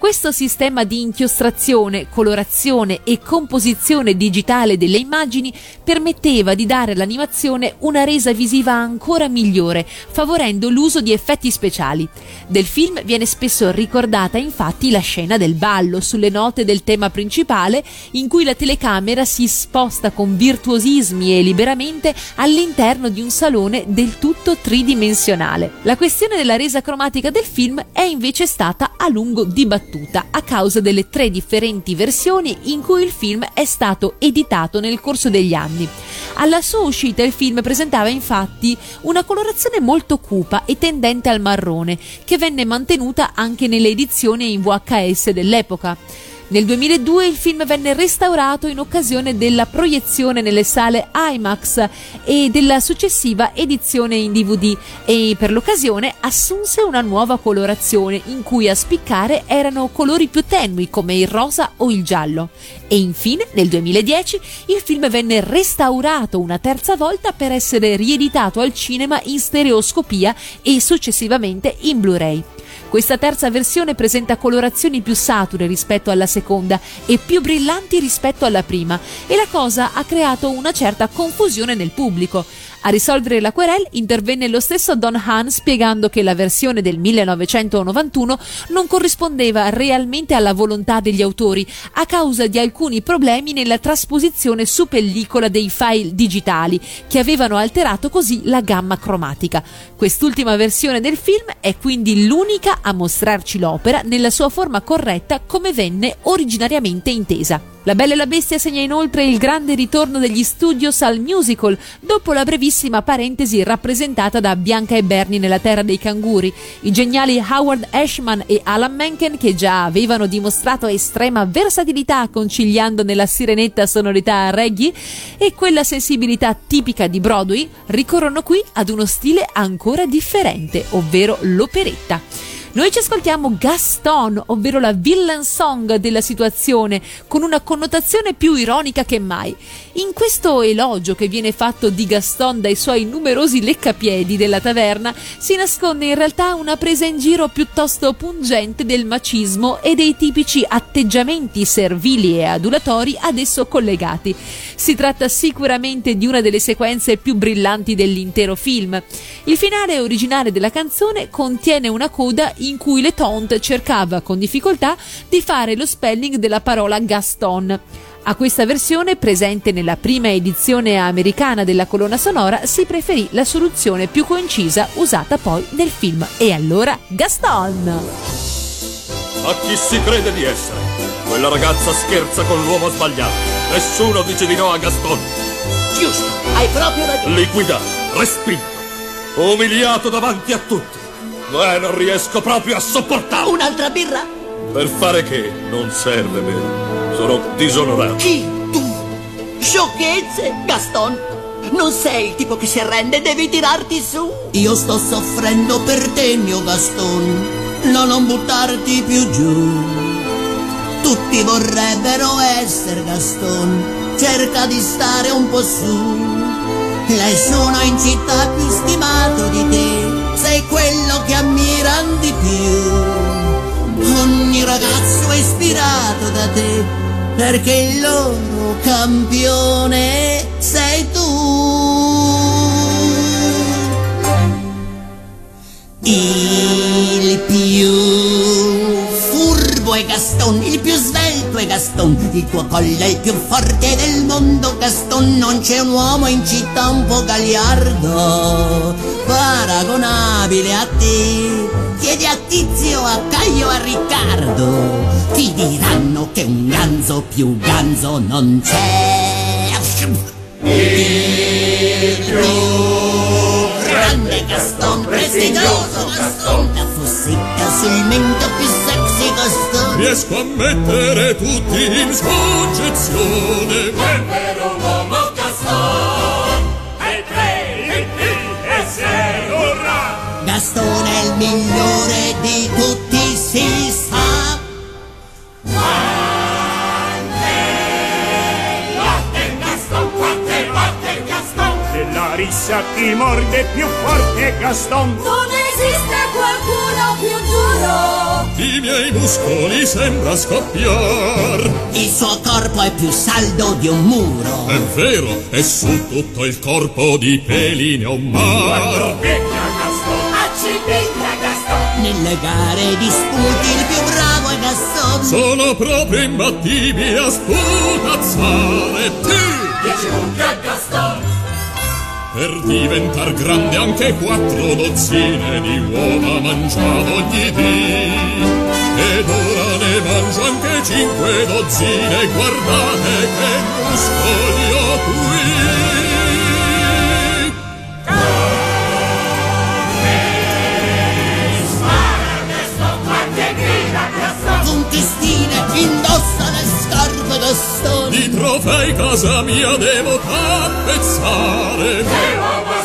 Speaker 1: Questo sistema di inchiostrazione, colorazione e composizione digitale delle immagini permetteva di dare all'animazione una resa visiva ancora migliore, favorendo l'uso di effetti speciali. Del film viene spesso ricordata infatti la scena del ballo sulle note del tema principale, in cui la telecamera si sposta con virtuosismi e liberamente all'interno di un salone del tutto tridimensionale. La questione della resa cromatica del film è invece stata a lungo dibattuta a causa delle tre differenti versioni in cui il film è stato editato nel corso degli anni. Alla sua uscita il film presentava infatti una colorazione molto cupa e tendente al marrone, che venne mantenuta anche nelle edizioni in VHS dell'epoca. Nel 2002 il film venne restaurato in occasione della proiezione nelle sale IMAX e della successiva edizione in DVD e per l'occasione assunse una nuova colorazione in cui a spiccare erano colori più tenui come il rosa o il giallo. E infine nel 2010 il film venne restaurato una terza volta per essere rieditato al cinema in stereoscopia e successivamente in Blu-ray. Questa terza versione presenta colorazioni più sature rispetto alla seconda e più brillanti rispetto alla prima e la cosa ha creato una certa confusione nel pubblico. A risolvere la querel intervenne lo stesso Don Hahn spiegando che la versione del 1991 non corrispondeva realmente alla volontà degli autori a causa di alcuni problemi nella trasposizione su pellicola dei file digitali che avevano alterato così la gamma cromatica. Quest'ultima versione del film è quindi l'unica a mostrarci l'opera nella sua forma corretta come venne originariamente intesa. La Bella e la Bestia segna inoltre il grande ritorno degli studios al musical, dopo la brevissima parentesi rappresentata da Bianca e Bernie nella Terra dei Canguri. I geniali Howard Ashman e Alan Menken, che già avevano dimostrato estrema versatilità conciliando nella sirenetta sonorità reggae e quella sensibilità tipica di Broadway, ricorrono qui ad uno stile ancora differente, ovvero l'operetta. Noi ci ascoltiamo Gaston, ovvero la villain song della situazione, con una connotazione più ironica che mai. In questo elogio che viene fatto di Gaston dai suoi numerosi leccapiedi della taverna si nasconde in realtà una presa in giro piuttosto pungente del macismo e dei tipici atteggiamenti servili e adulatori ad esso collegati. Si tratta sicuramente di una delle sequenze più brillanti dell'intero film. Il finale originale della canzone contiene una coda in cui le Taunt cercava con difficoltà di fare lo spelling della parola Gaston. A questa versione, presente nella prima edizione americana della colonna sonora, si preferì la soluzione più concisa usata poi nel film. E allora Gaston!
Speaker 11: A chi si crede di essere? Quella ragazza scherza con l'uomo sbagliato. Nessuno dice di no a Gaston.
Speaker 13: Giusto, hai proprio ragione.
Speaker 11: Liquidato, respinto, umiliato davanti a tutti. Eh, non riesco proprio a sopportarlo.
Speaker 13: Un'altra birra?
Speaker 11: Per fare che? Non serve me. Sono disonorato.
Speaker 13: Chi? Tu? Sciocchezze, Gaston. Non sei il tipo che si arrende, devi tirarti su. Io sto soffrendo per te, mio Gaston. No, non buttarti più giù. Tutti vorrebbero essere Gaston. Cerca di stare un po' su. Nessuno in città più stimato di te. Sei quello che ammirano di più. Ogni ragazzo è ispirato da te, perché il loro campione sei tu. Il più furbo è Gaston, il più è Gaston, il tuo collo è il più forte del mondo, Gaston. Non c'è un uomo in città un po' gagliardo, paragonabile a te. Chiedi a Tizio, a Caio, a Riccardo, ti diranno che un ganzo più ganzo non c'è. Il più grande Gaston, prestigioso Gaston, la fossetta sul mento più sexy Gaston.
Speaker 11: Riesco a mettere tutti in soggezione.
Speaker 12: Vero l'uomo Gaston, è tre, e e sei urrà.
Speaker 13: Gaston è il migliore di
Speaker 12: Nella rissa chi morde più forte Gaston.
Speaker 7: Non esiste qualcuno più duro.
Speaker 11: I miei muscoli sembra scoppiar.
Speaker 13: Il suo corpo è più saldo di un muro.
Speaker 11: È vero, e su tutto il corpo di peli ne ho mar.
Speaker 12: Picchia Gaston, accipicchia Gaston.
Speaker 13: Nelle gare disputi il più bravo è Gaston.
Speaker 11: Sono proprio imbattibile a sputazzare.
Speaker 12: Dieci punti a Gaston.
Speaker 11: Per diventar grande anche quattro dozzine di uova mangiavo ogni dì. Ed ora ne mangio anche cinque dozzine, guardate che muscoli ho qui.
Speaker 13: Stile indossa le Gaston.
Speaker 11: Di trofei casa mia devo tappezzare.
Speaker 12: Che uomo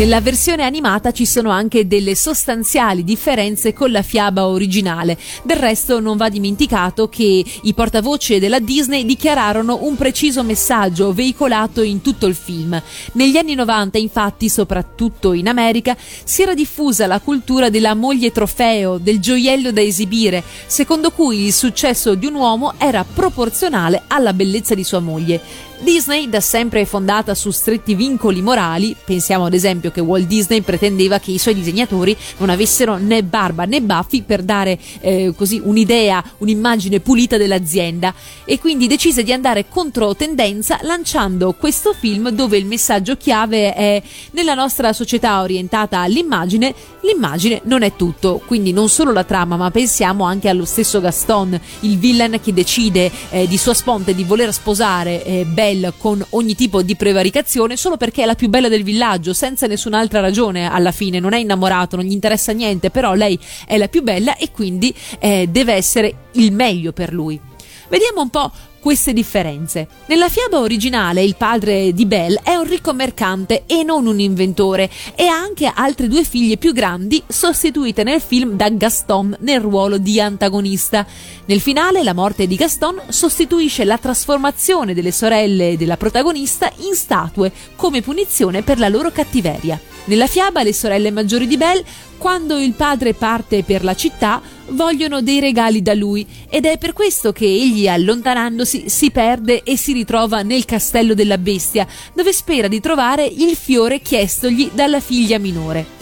Speaker 1: Nella versione animata ci sono anche delle sostanziali differenze con la fiaba originale. Del resto non va dimenticato che i portavoce della Disney dichiararono un preciso messaggio veicolato in tutto il film. Negli anni 90, infatti, soprattutto in America, si era diffusa la cultura della moglie trofeo, del gioiello da esibire, secondo cui il successo di un uomo era proporzionale alla bellezza di sua moglie. Disney, da sempre fondata su stretti vincoli morali, pensiamo ad esempio che Walt Disney pretendeva che i suoi disegnatori non avessero né barba né baffi per dare eh, così un'idea, un'immagine pulita dell'azienda. E quindi decise di andare contro tendenza lanciando questo film dove il messaggio chiave è nella nostra società orientata all'immagine, l'immagine non è tutto, quindi non solo la trama ma pensiamo anche allo stesso Gaston, il villain che decide eh, di sua sponte di voler sposare eh, Belle con ogni tipo di prevaricazione solo perché è la più bella del villaggio, senza nessun'altra ragione alla fine, non è innamorato, non gli interessa niente, però lei è la più bella e quindi eh, deve essere il meglio per lui. Vediamo un po' queste differenze. Nella fiaba originale il padre di Belle è un ricco mercante e non un inventore e ha anche altre due figlie più grandi sostituite nel film da Gaston nel ruolo di antagonista. Nel finale la morte di Gaston sostituisce la trasformazione delle sorelle della protagonista in statue come punizione per la loro cattiveria. Nella fiaba le sorelle maggiori di Belle, quando il padre parte per la città, vogliono dei regali da lui ed è per questo che egli, allontanandosi, si perde e si ritrova nel castello della bestia, dove spera di trovare il fiore chiestogli dalla figlia minore.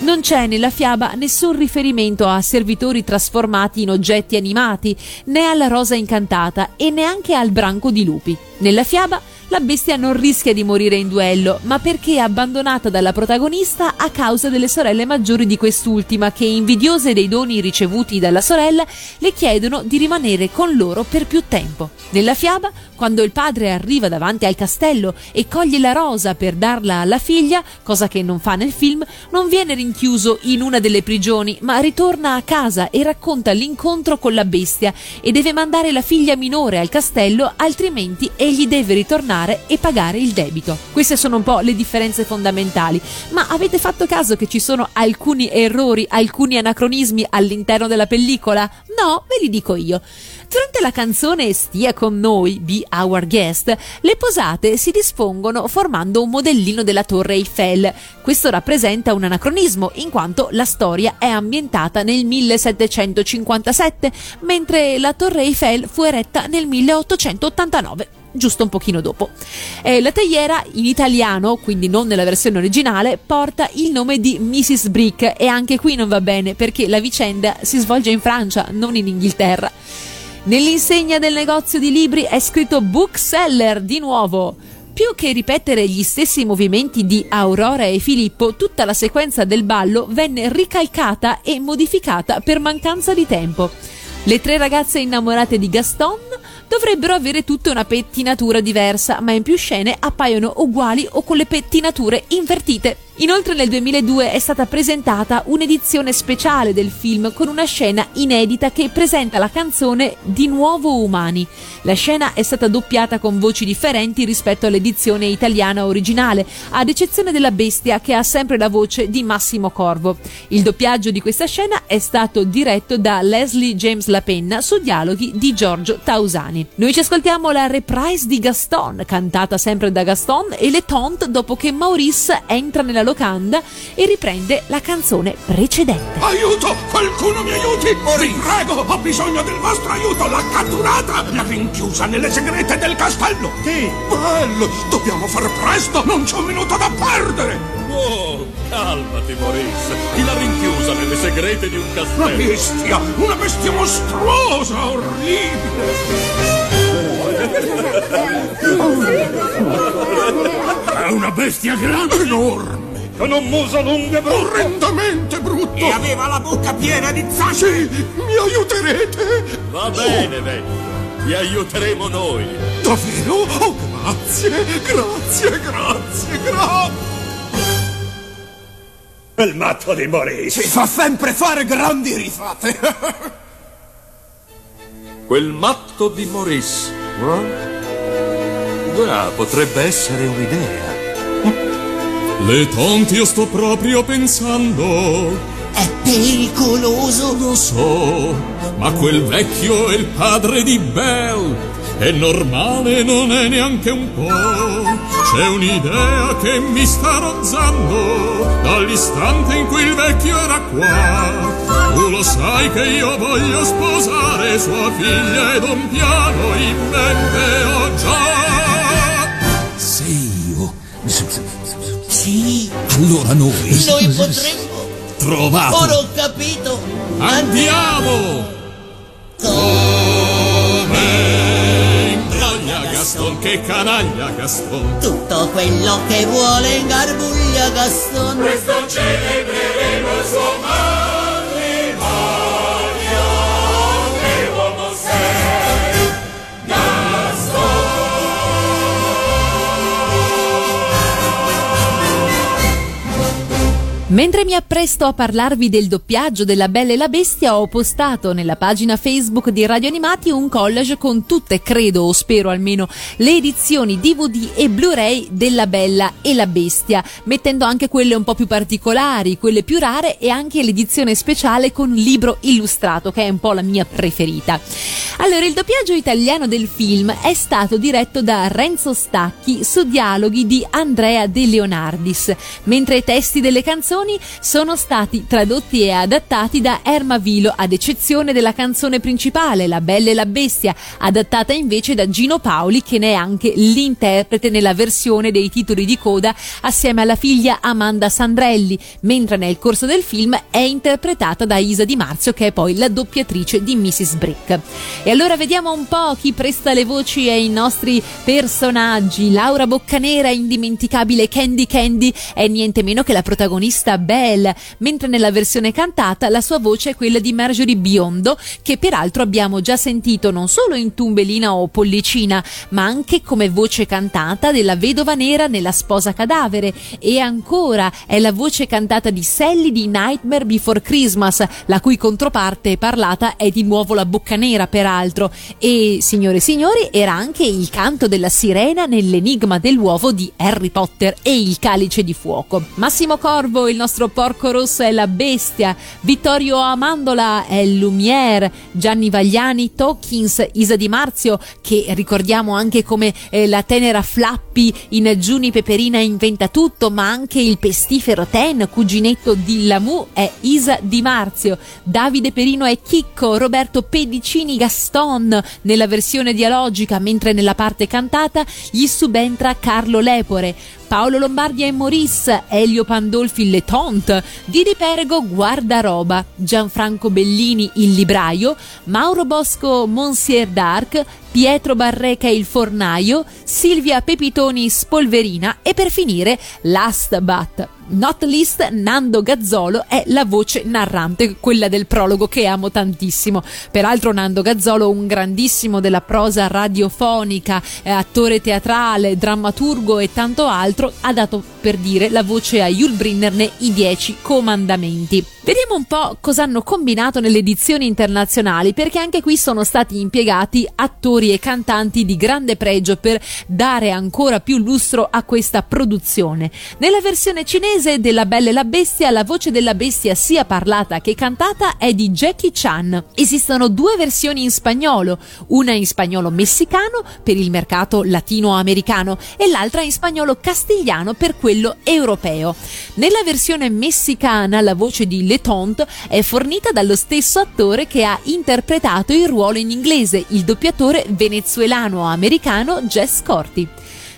Speaker 1: Non c'è nella fiaba nessun riferimento a servitori trasformati in oggetti animati, né alla rosa incantata e neanche al branco di lupi. Nella fiaba la bestia non rischia di morire in duello, ma perché è abbandonata dalla protagonista a causa delle sorelle maggiori di quest'ultima che, invidiose dei doni ricevuti dalla sorella, le chiedono di rimanere con loro per più tempo. Nella fiaba, quando il padre arriva davanti al castello e coglie la rosa per darla alla figlia, cosa che non fa nel film, non viene rinchiuso in una delle prigioni, ma ritorna a casa e racconta l'incontro con la bestia e deve mandare la figlia minore al castello, altrimenti egli deve ritornare e pagare il debito. Queste sono un po' le differenze fondamentali, ma avete fatto caso che ci sono alcuni errori, alcuni anacronismi all'interno della pellicola? No, ve li dico io. Durante la canzone Stia con noi, Be Our Guest, le posate si dispongono formando un modellino della Torre Eiffel. Questo rappresenta un anacronismo, in quanto la storia è ambientata nel 1757, mentre la Torre Eiffel fu eretta nel 1889 giusto un pochino dopo. Eh, la teiera in italiano, quindi non nella versione originale, porta il nome di Mrs. Brick e anche qui non va bene perché la vicenda si svolge in Francia, non in Inghilterra. Nell'insegna del negozio di libri è scritto bookseller di nuovo. Più che ripetere gli stessi movimenti di Aurora e Filippo, tutta la sequenza del ballo venne ricalcata e modificata per mancanza di tempo. Le tre ragazze innamorate di Gaston dovrebbero avere tutte una pettinatura diversa, ma in più scene appaiono uguali o con le pettinature invertite. Inoltre nel 2002 è stata presentata un'edizione speciale del film con una scena inedita che presenta la canzone Di nuovo umani. La scena è stata doppiata con voci differenti rispetto all'edizione italiana originale, ad eccezione della bestia che ha sempre la voce di Massimo Corvo. Il doppiaggio di questa scena è stato diretto da Leslie James Lapenna su dialoghi di Giorgio Tausani. Noi ci ascoltiamo la reprise di Gaston, cantata sempre da Gaston, e le taunt dopo che Maurice entra nella locanda e riprende la canzone precedente.
Speaker 12: Aiuto! Qualcuno mi aiuti! Vi prego, ho bisogno del vostro aiuto! L'ha catturata! L'ha rinchiusa nelle segrete del castello! Chi? Bello! Dobbiamo far presto! Non c'è un minuto da perdere!
Speaker 11: Oh, calmati, Maurice. Chi l'ha rinchiusa nelle segrete di un
Speaker 12: Una
Speaker 11: castello?
Speaker 12: bestia! Una bestia mostruosa! Orribile! *laughs* È una bestia grande! Enorme!
Speaker 11: Con un muso lungo e brutto!
Speaker 12: Orrendamente brutto!
Speaker 14: E aveva la bocca piena di zanne.
Speaker 12: Sì, mi aiuterete?
Speaker 11: Va bene, vecchio. Ti aiuteremo noi.
Speaker 12: Davvero? Oh, grazie, grazie, grazie, grazie!
Speaker 14: Il matto di Maurice.
Speaker 12: Si fa sempre fare grandi risate!
Speaker 11: Quel matto di Maurice. eh? Già, potrebbe essere un'idea.
Speaker 15: Le tonti io sto proprio pensando.
Speaker 13: È pericoloso.
Speaker 15: Lo so, ma quel vecchio è il padre di Belle. È normale, non è neanche un po'. C'è un'idea che mi sta rozzando dall'istante in cui il vecchio era qua. Tu lo sai che io voglio sposare sua figlia ed un piano in mente ho già.
Speaker 14: Allora noi...
Speaker 13: Noi potremmo...
Speaker 14: Trovato!
Speaker 13: Ora ho capito!
Speaker 15: Andiamo! Come imbroglia Gaston, che canaglia Gaston!
Speaker 13: Tutto quello che vuole ingarbuglia Gaston
Speaker 4: Questo celebreremo il suo matrimonio
Speaker 1: Mentre mi appresto a parlarvi del doppiaggio della Bella e la Bestia, ho postato nella pagina Facebook di Radio Animati un collage con tutte, credo o spero almeno, le edizioni DVD e Blu-ray della Bella e la Bestia, mettendo anche quelle un po' più particolari, quelle più rare e anche l'edizione speciale con libro illustrato, che è un po' la mia preferita. Allora, il doppiaggio italiano del film è stato diretto da Renzo Stacchi su dialoghi di Andrea De Leonardis, mentre i testi delle canzoni sono stati tradotti e adattati da Erma Vilo, ad eccezione della canzone principale, La Bella e la Bestia, adattata invece da Gino Paoli, che ne è anche l'interprete nella versione dei titoli di coda assieme alla figlia Amanda Sandrelli, mentre nel corso del film è interpretata da Isa Di Marzio, che è poi la doppiatrice di Mrs. Brick. E allora vediamo un po' chi presta le voci ai nostri personaggi. Laura Boccanera, indimenticabile Candy Candy, è niente meno che la protagonista Belle, mentre nella versione cantata la sua voce è quella di Marjorie Biondo, che peraltro abbiamo già sentito non solo in Tumbelina o Pollicina, ma anche come voce cantata della vedova nera nella sposa cadavere. E ancora è la voce cantata di Sally di Nightmare Before Christmas, la cui controparte parlata è di nuovo la Boccanera, peraltro. E, signore e signori, era anche il canto della sirena nell'enigma dell'uovo di Harry Potter e il calice di fuoco. Massimo Corvo, il nostro porco rosso è la bestia, Vittorio Amandola è Lumière, Gianni Vagliani, Tokins, Isa Di Marzio, che ricordiamo anche come eh, la tenera Flappy in Giuni Peperina inventa tutto, ma anche il pestifero Ten, cuginetto di Lamu, è Isa Di Marzio, Davide Perino è Chicco, Roberto Pedicini Gaston nella versione dialogica, mentre nella parte cantata gli subentra Carlo Lepore. Paolo Lombardi è Maurice, Elio Pandolfi Le Tont, Didi Perego Guardaroba, Gianfranco Bellini il libraio, Mauro Bosco Monsieur d'Arc, Pietro Barreca il fornaio, Silvia Pepitoni Spolverina. E per finire, last but not least, Nando Gazzolo è la voce narrante, quella del prologo che amo tantissimo. Peraltro Nando Gazzolo, un grandissimo della prosa radiofonica, eh, attore teatrale, drammaturgo e tanto altro, ha dato per dire la voce a Yul Brynner nei Dieci Comandamenti. Vediamo un po' cosa hanno combinato nelle edizioni internazionali, perché anche qui sono stati impiegati attori e cantanti di grande pregio per dare ancora più lustro a questa produzione. Nella versione cinese della Bella e la Bestia, la voce della bestia sia parlata che cantata è di Jackie Chan. Esistono due versioni in spagnolo, una in spagnolo messicano per il mercato latinoamericano e l'altra in spagnolo castigliano per quello europeo. Nella versione messicana la voce di Le Tont è fornita dallo stesso attore che ha interpretato il ruolo in inglese, il doppiatore venezuelano-americano Jess Corti.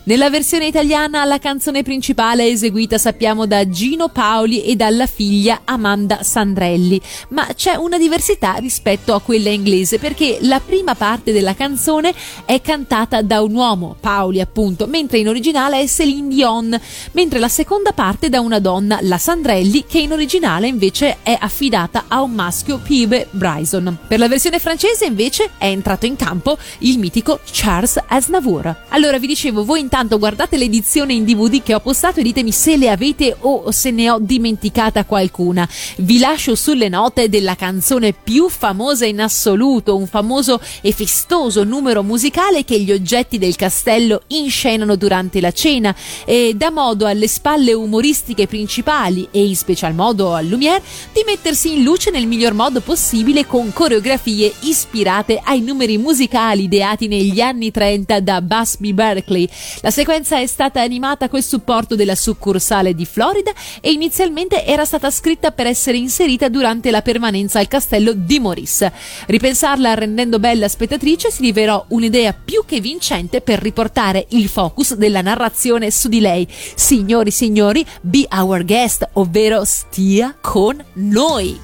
Speaker 1: Nella versione italiana la canzone principale è eseguita sappiamo da Gino Paoli e dalla figlia Amanda Sandrelli, ma c'è una diversità rispetto a quella inglese perché la prima parte della canzone è cantata da un uomo, Paoli appunto, mentre in originale è Céline Dion, mentre la seconda parte da una donna, la Sandrelli, che in originale invece è affidata a un maschio, Pibe Bryson. Per la versione francese invece è entrato in campo il mitico Charles Aznavour. Allora vi dicevo, voi intanto guardate l'edizione in DVD che ho postato e ditemi se le avete o se ne ho dimenticata qualcuna. Vi lascio sulle note della canzone più famosa in assoluto, un famoso e festoso numero musicale che gli oggetti del castello inscenano durante la cena e dà modo alle spalle umoristiche principali e in special modo a Lumière di mettersi in luce nel miglior modo possibile con coreografie ispirate ai numeri musicali ideati negli anni 30 da Busby Berkeley. La sequenza è stata animata col supporto della succursale di Florida e inizialmente era stata scritta per essere inserita durante la permanenza al castello di Maurice. Ripensarla rendendo bella spettatrice si rivelò un'idea più che vincente per riportare il focus della narrazione su di lei. Signori, signori, be our guest, ovvero stia con noi.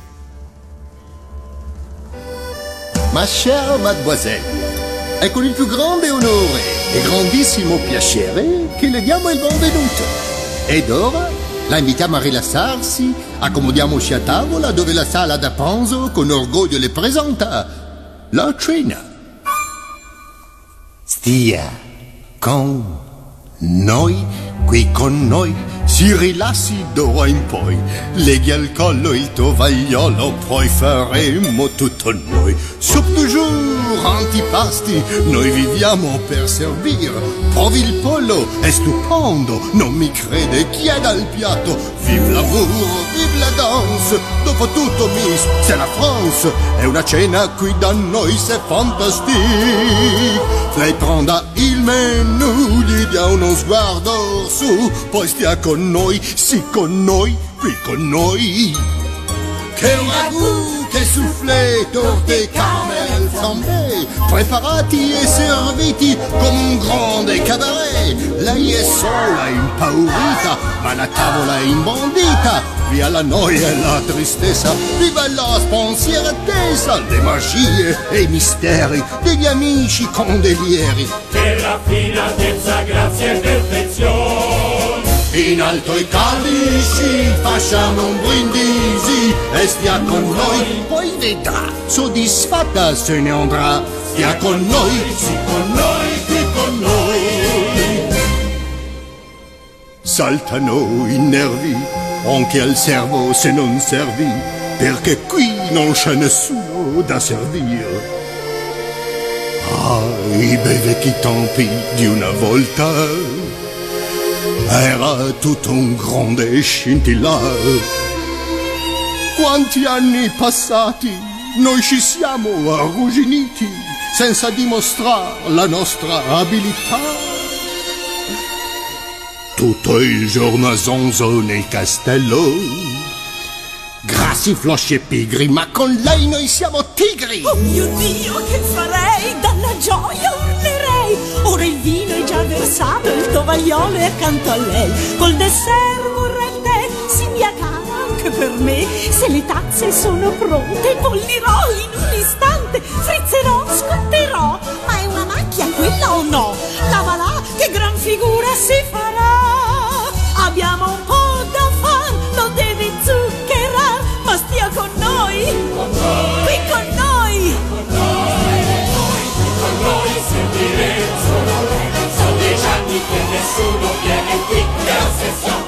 Speaker 8: Ma chère mademoiselle, è con il più grande onore e grandissimo piacere che le diamo il benvenuto. Ed ora la invitiamo a rilassarsi, accomodiamoci a tavola dove la sala da pranzo con orgoglio le presenta la cena. Stia con noi, qui con noi, si rilassi d'ora in poi, leghi al collo il tovagliolo, poi faremo tutto noi. Soup du jour, antipasti, noi viviamo per servir. Provi il pollo, è stupendo, non mi crede, chieda il piatto. Vive l'amour, vive la danse, dopo tutto Miss, c'est la France. È una cena qui da noi, c'est fantastique. Lei prenda il menù, gli dia uno sguardo su, poi stia con noi, sì con noi, qui con noi. Che ragù, che soufflé, torte, caramel, flambé, preparati e serviti come un grande cabaret. Lei è sola, impaurita, ma la tavola è imbondita. Via la noia e la tristezza, viva la spensieratezza, le magie e i misteri degli amici condelieri.
Speaker 4: Per raffinatezza, grazia e perfezione.
Speaker 8: In alto i calici, facciamo un brindisi e stia con noi, poi vedrà, soddisfatta se ne andrà. Stia con noi, sì con noi, qui con noi. Saltano i nervi, anche al servo se non servi, perché qui non c'è nessuno da servire. Ah, i bei vecchi tempi di una volta era tutto un grande scintillare. Quanti anni passati noi ci siamo arrugginiti senza dimostrare la nostra abilità. Tutto il giorno a zonzo nel castello. Grassi, flosci e pigri, ma con lei noi siamo tigri.
Speaker 7: Oh mio Dio, che farei? Dalla gioia urlerei. Ora il vino è già versato, il tovagliolo è accanto a lei. Col dessert vorrei il tè, si mia cara anche per me. Se le tazze sono pronte, bollirò in un istante, frizzerò, scotterò. Ma è una macchia quella o no? Lavala, che gran figura si farà. Abbiamo un po'
Speaker 4: nessuno viene qui.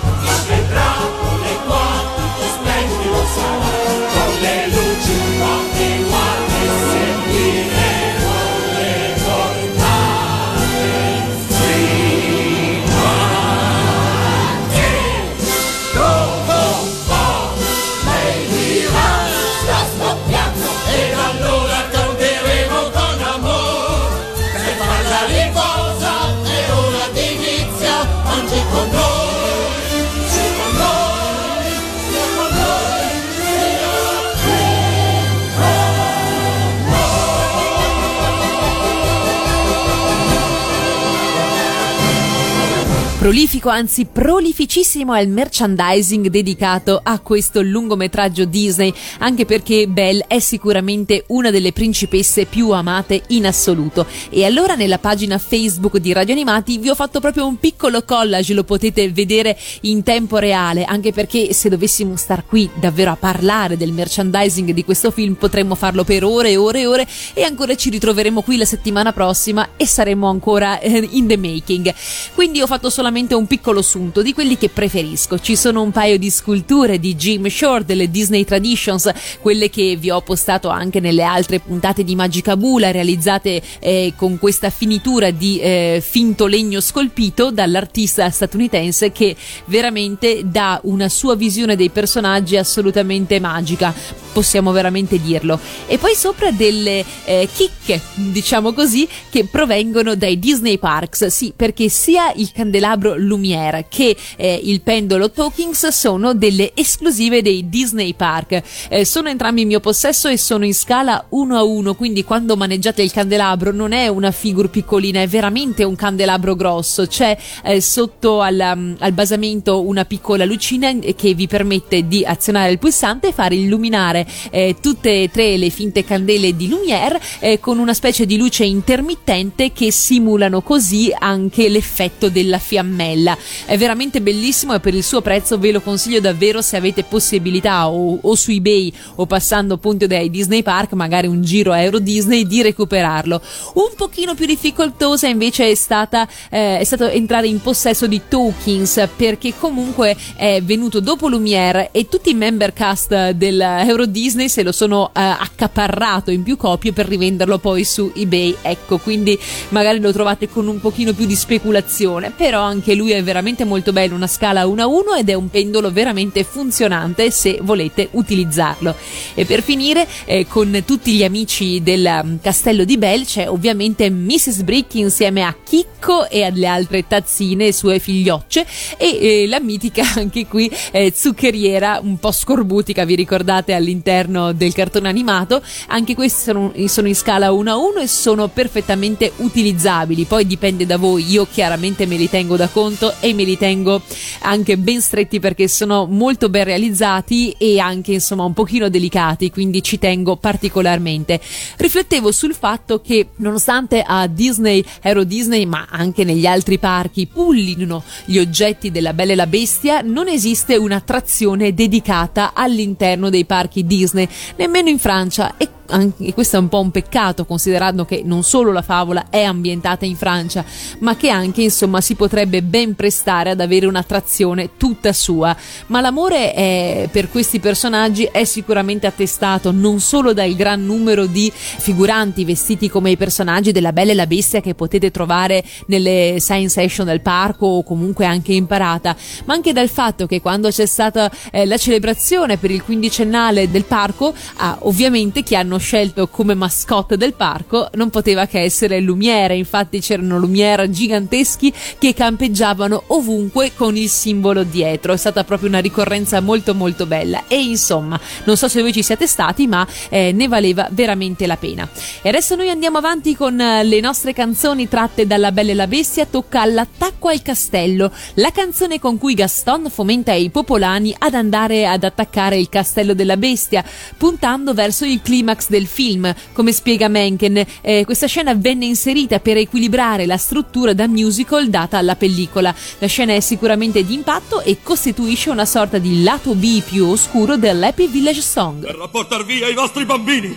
Speaker 1: Prolifico, anzi prolificissimo è il merchandising dedicato a questo lungometraggio Disney, anche perché Belle è sicuramente una delle principesse più amate in assoluto. E allora nella pagina Facebook di Radio Animati vi ho fatto proprio un piccolo collage, lo potete vedere in tempo reale, anche perché se dovessimo star qui davvero a parlare del merchandising di questo film potremmo farlo per ore e ore e ore e ancora ci ritroveremo qui la settimana prossima e saremo ancora eh, in the making. Quindi ho fatto solamente solamente un piccolo sunto di quelli che preferisco. Ci sono un paio di sculture di Jim Shore delle Disney Traditions, quelle che vi ho postato anche nelle altre puntate di Magica Bula, realizzate eh, con questa finitura di eh, finto legno scolpito dall'artista statunitense che veramente dà una sua visione dei personaggi assolutamente magica, possiamo veramente dirlo. E poi sopra delle eh, chicche, diciamo così, che provengono dai Disney Parks, sì, perché sia il candelabro Lumiere che eh, il pendolo Talkings sono delle esclusive dei Disney Park. Eh, sono entrambi in mio possesso e sono in scala 1 a 1, quindi quando maneggiate il candelabro non è una figure piccolina, è veramente un candelabro grosso. C'è eh, sotto al, um, al basamento una piccola lucina che vi permette di azionare il pulsante e fare illuminare eh, tutte e tre le finte candele di Lumiere eh, con una specie di luce intermittente che simulano così anche l'effetto della fiammella. È veramente bellissimo e per il suo prezzo ve lo consiglio davvero se avete possibilità o, o su eBay o passando appunto dai Disney Park, magari un giro a Euro Disney, di recuperarlo. Un pochino più difficoltosa invece è stata eh, è stato entrare in possesso di Tokens perché comunque è venuto dopo Lumiere e tutti i member cast del Euro Disney se lo sono eh, accaparrato in più copie per rivenderlo poi su eBay. Ecco, quindi magari lo trovate con un pochino più di speculazione, però anche lui è veramente molto bello, una scala 1 a 1 ed è un pendolo veramente funzionante se volete utilizzarlo. E per finire eh, con tutti gli amici del um, castello di Bell c'è ovviamente Mrs. Brick insieme a Chicco e alle altre tazzine sue figliocce e eh, la mitica *laughs* anche qui eh, zuccheriera un po' scorbutica, vi ricordate all'interno del cartone animato, anche questi sono, sono in scala 1 a 1 e sono perfettamente utilizzabili, poi dipende da voi, io chiaramente me li tengo da conto e me li tengo anche ben stretti perché sono molto ben realizzati e anche insomma un pochino delicati, quindi ci tengo particolarmente. Riflettevo sul fatto che nonostante a Disney, Aero Disney, ma anche negli altri parchi pullino gli oggetti della Bella e la Bestia, non esiste un'attrazione dedicata all'interno dei parchi Disney, nemmeno in Francia e anche questo è un po' un peccato considerando che non solo la favola è ambientata in Francia, ma che anche insomma si potrebbe ben prestare ad avere un'attrazione tutta sua. Ma l'amore è, per questi personaggi è sicuramente attestato non solo dal gran numero di figuranti vestiti come i personaggi della Bella e la Bestia che potete trovare nelle science session del parco o comunque anche in parata, ma anche dal fatto che quando c'è stata eh, la celebrazione per il quindicennale del parco, ah, ovviamente chi hanno scelto come mascotte del parco non poteva che essere Lumiere, infatti c'erano Lumiere giganteschi che campeggiavano ovunque con il simbolo dietro, è stata proprio una ricorrenza molto molto bella. E insomma non so se voi ci siete stati ma eh, ne valeva veramente la pena. E adesso noi andiamo avanti con eh, le nostre canzoni tratte dalla Bella e la Bestia, tocca all'attacco al castello, la canzone con cui Gaston fomenta i popolani ad andare ad attaccare il castello della bestia, puntando verso il climax del film. Come spiega Mencken, eh, questa scena venne inserita per equilibrare la struttura da musical data alla pellicola. La scena è sicuramente di impatto e costituisce una sorta di lato B più oscuro dell'Happy Village Song.
Speaker 12: Verrà a portar via i vostri bambini!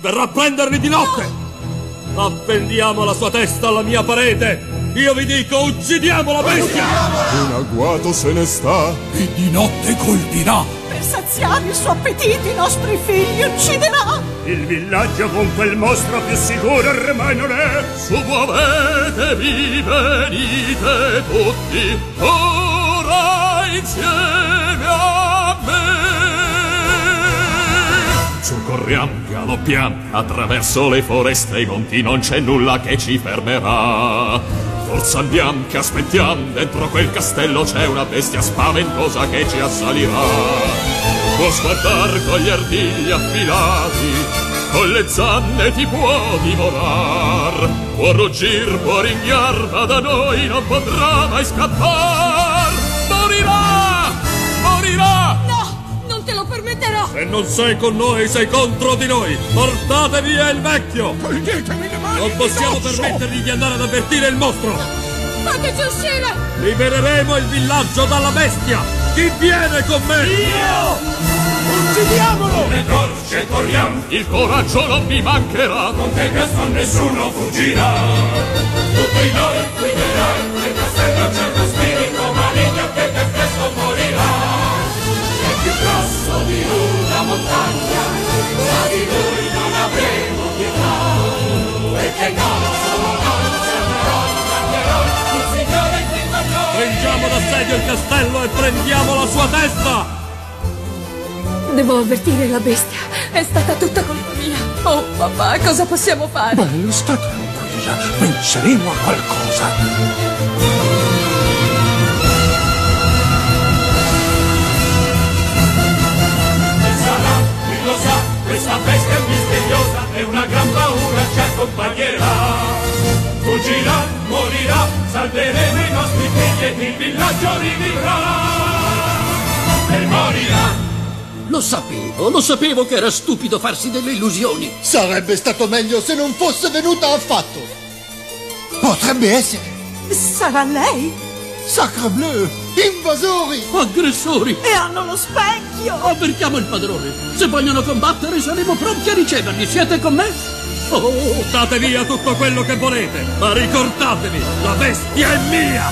Speaker 12: Verrà a prenderli di notte! Appendiamo la sua testa alla mia parete! Io vi dico, uccidiamo la bestia!
Speaker 16: Un agguato se ne sta e di notte colpirà.
Speaker 7: Per saziare il suo appetito i nostri figli ucciderà!
Speaker 12: Il villaggio con quel mostro più sicuro ormai non è!
Speaker 11: Su muovetevi, venite tutti, ora insieme a me!
Speaker 12: Su corriamo, galoppiamo, attraverso le foreste e i monti non c'è nulla che ci fermerà. Forza andiamo, che aspettiamo, dentro quel castello c'è una bestia spaventosa che ci assalirà. Può sguardar con gli artigli affilati, con le zanne ti può divorar. Può ruggir, può ringhiar, ma da noi non potrà mai scappar. Se non sei con noi, sei contro di noi! Portate via il vecchio!
Speaker 16: Toglietemi le mani
Speaker 12: Non possiamo permettergli di andare ad avvertire il mostro!
Speaker 5: Fateci uscire!
Speaker 12: Libereremo il villaggio dalla bestia! Chi viene con me?
Speaker 16: Uccidiamolo!
Speaker 11: Le torce corriamo, il coraggio non vi mancherà.
Speaker 12: Con te Gaston nessuno fuggirà!
Speaker 11: Tutto in noi guiderà, montagna, tra di noi
Speaker 4: non avremo pietà, perché non solo alza però il Signore qui con noi.
Speaker 17: Prendiamo d'assedio il castello e prendiamo la sua testa!
Speaker 5: Devo avvertire la bestia, è stata tutta colpa mia. Oh papà, cosa possiamo fare?
Speaker 12: Bello, sta tranquilla, penseremo a qualcosa.
Speaker 4: Questa bestia misteriosa e una gran paura ci accompagnerà. Fuggirà, morirà, salveremo i nostri figli ed il villaggio rivivrà. E morirà.
Speaker 13: Lo sapevo, lo sapevo che era stupido farsi delle illusioni.
Speaker 8: Sarebbe stato meglio se non fosse venuta affatto. Potrebbe essere.
Speaker 7: Sarà lei?
Speaker 8: Sacre bleu! Invasori!
Speaker 13: Aggressori!
Speaker 7: E hanno lo specchio!
Speaker 13: Avvertiamo il padrone. Se vogliono combattere saremo pronti a riceverli. Siete con me?
Speaker 17: Oh, date via tutto quello che volete, ma ricordatevi, la bestia è mia!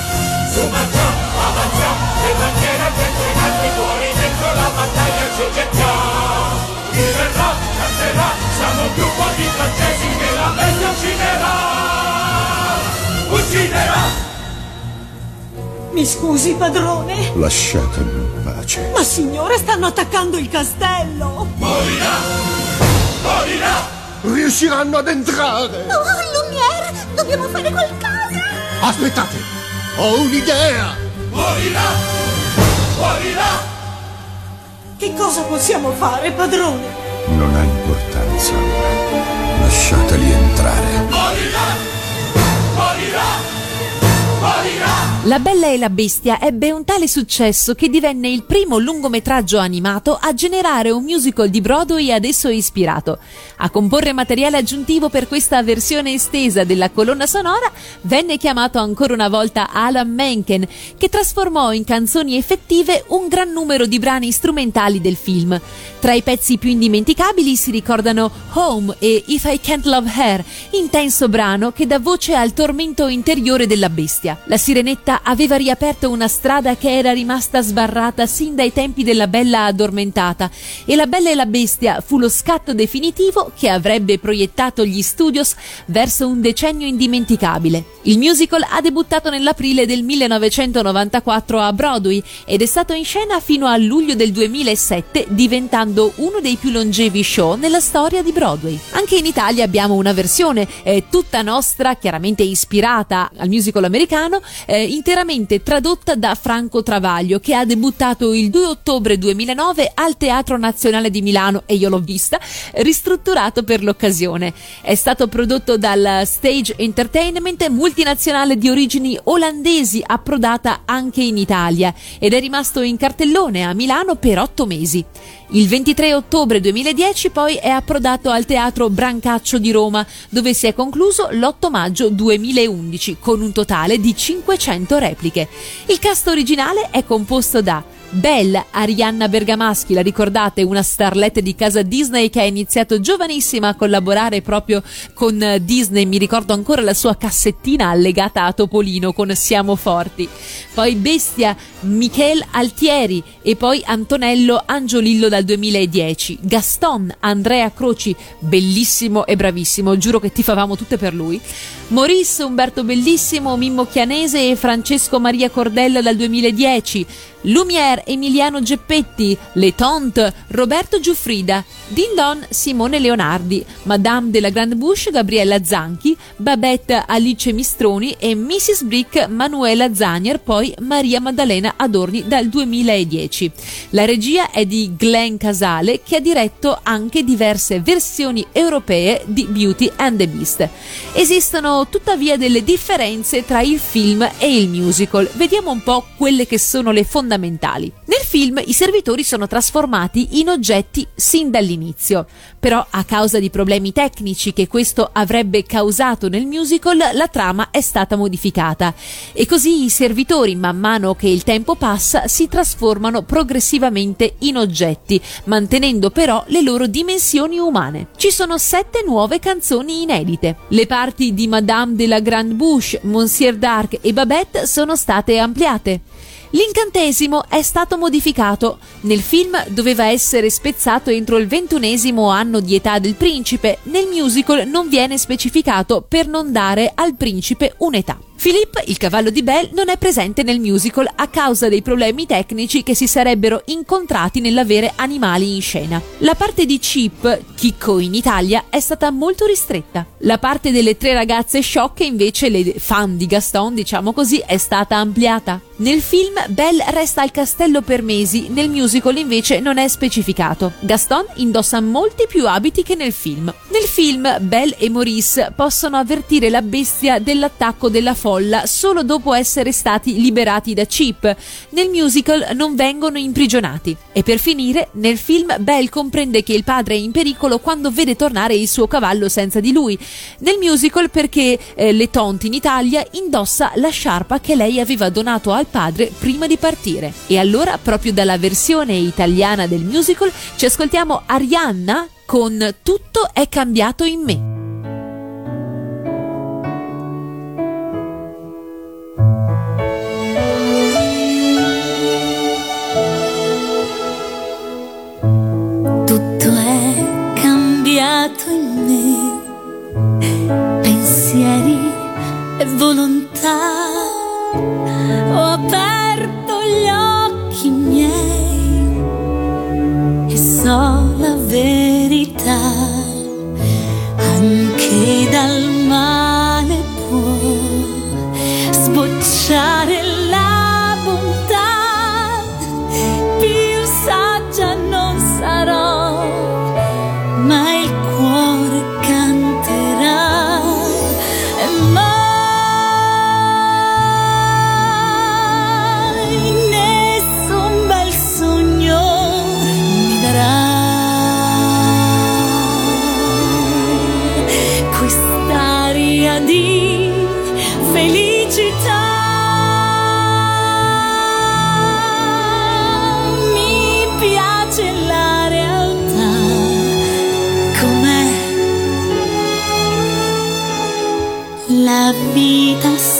Speaker 4: Su marciamo, avanziamo, le bandiere pentrinanti fuori dentro la battaglia ci gettiamo. Chi verrà, canterà, siamo gruppo di francesi che la bestia ucciderà. Ucciderà!
Speaker 7: Mi scusi, padrone?
Speaker 8: Lasciatemi in pace.
Speaker 7: Ma signore, stanno attaccando il castello!
Speaker 4: Morirà! Morirà!
Speaker 8: Riusciranno ad entrare!
Speaker 7: Oh, Lumiere! Dobbiamo fare qualcosa!
Speaker 8: Aspettate! Ho un'idea!
Speaker 4: Morirà! Morirà!
Speaker 7: Che cosa possiamo fare, padrone?
Speaker 8: Non ha importanza ora. Lasciateli entrare.
Speaker 4: Morirà! Morirà!
Speaker 1: La Bella e la Bestia ebbe un tale successo che divenne il primo lungometraggio animato a generare un musical di Broadway ad esso ispirato. A comporre materiale aggiuntivo per questa versione estesa della colonna sonora venne chiamato ancora una volta Alan Menken, che trasformò in canzoni effettive un gran numero di brani strumentali del film. Tra i pezzi più indimenticabili si ricordano Home e If I Can't Love Her, intenso brano che dà voce al tormento interiore della bestia. La sirenetta aveva riaperto una strada che era rimasta sbarrata sin dai tempi della Bella addormentata e La Bella e la Bestia fu lo scatto definitivo che avrebbe proiettato gli studios verso un decennio indimenticabile. Il musical ha debuttato nell'aprile del 1994 a Broadway ed è stato in scena fino a luglio del 2007 diventando uno dei più longevi show nella storia di Broadway. Anche in Italia abbiamo una versione eh, tutta nostra, chiaramente ispirata al musical americano, eh, interamente tradotta da Franco Travaglio che ha debuttato il 2 ottobre 2009 al Teatro Nazionale di Milano e io l'ho vista, ristrutturato per l'occasione. È stato prodotto dal Stage Entertainment, multinazionale di origini olandesi approdata anche in Italia ed è rimasto in cartellone a Milano per otto mesi. Il 23 ottobre 2010 poi è approdato al Teatro Brancaccio di Roma, dove si è concluso l'8 maggio 2011 con un totale di 500 repliche. Il cast originale è composto da Belle, Arianna Bergamaschi, la ricordate, una starlet di casa Disney che ha iniziato giovanissima a collaborare proprio con Disney, mi ricordo ancora la sua cassettina allegata a Topolino con Siamo Forti. Poi Bestia, Michel Altieri e poi Antonello Angiolillo dal 2010. Gaston, Andrea Croci, bellissimo e bravissimo, giuro che tifavamo tutte per lui. Maurice, Umberto Bellissimo, Mimmo Chianese e Francesco Maria Cordella dal 2010. Lumière, Emiliano Geppetti, Le Tante, Roberto Giuffrida, Dindon, Simone Leonardi, Madame de la Grande Bouche, Gabriella Zanchi, Babette Alice Mistroni e Mrs. Brick Manuela Zanier, poi Maria Maddalena Adorni dal 2010. La regia è di Glenn Casale che ha diretto anche diverse versioni europee di Beauty and the Beast. Esistono tuttavia delle differenze tra il film e il musical. Vediamo un po' quelle che sono le fondamentali. Nel film i servitori sono trasformati in oggetti sin dall'inizio, però a causa di problemi tecnici che questo avrebbe causato nel musical la trama è stata modificata e così i servitori man mano che il tempo passa si trasformano progressivamente in oggetti, mantenendo però le loro dimensioni umane. Ci sono sette nuove canzoni inedite. Le parti di Madame de la Grande Bouche, Monsieur Dark e Babette sono state ampliate. L'incantesimo è stato modificato. Nel film doveva essere spezzato entro il ventunesimo anno di età del principe, nel musical non viene specificato per non dare al principe un'età. Philippe, il cavallo di Belle, non è presente nel musical a causa dei problemi tecnici che si sarebbero incontrati nell'avere animali in scena. La parte di Chip, Chicco in Italia, è stata molto ristretta. La parte delle tre ragazze sciocche, invece, le fan di Gaston, diciamo così, è stata ampliata. Nel film Belle resta al castello per mesi, nel musical invece non è specificato. Gaston indossa molti più abiti che nel film. Nel film Belle e Maurice possono avvertire la bestia dell'attacco della folla solo dopo essere stati liberati da Chip. Nel musical non vengono imprigionati. E per finire, nel film Belle comprende che il padre è in pericolo quando vede tornare il suo cavallo senza di lui. Nel musical perché eh, Le Tonte in Italia indossa la sciarpa che lei aveva donato al padre prima di partire. E allora, proprio dalla versione italiana del musical, ci ascoltiamo Arianna con Tutto è cambiato in me.
Speaker 7: Cambiato in me, pensieri e volontà. Ho aperto gli occhi miei e so la verità. Anche dal male può sbocciare La vita sta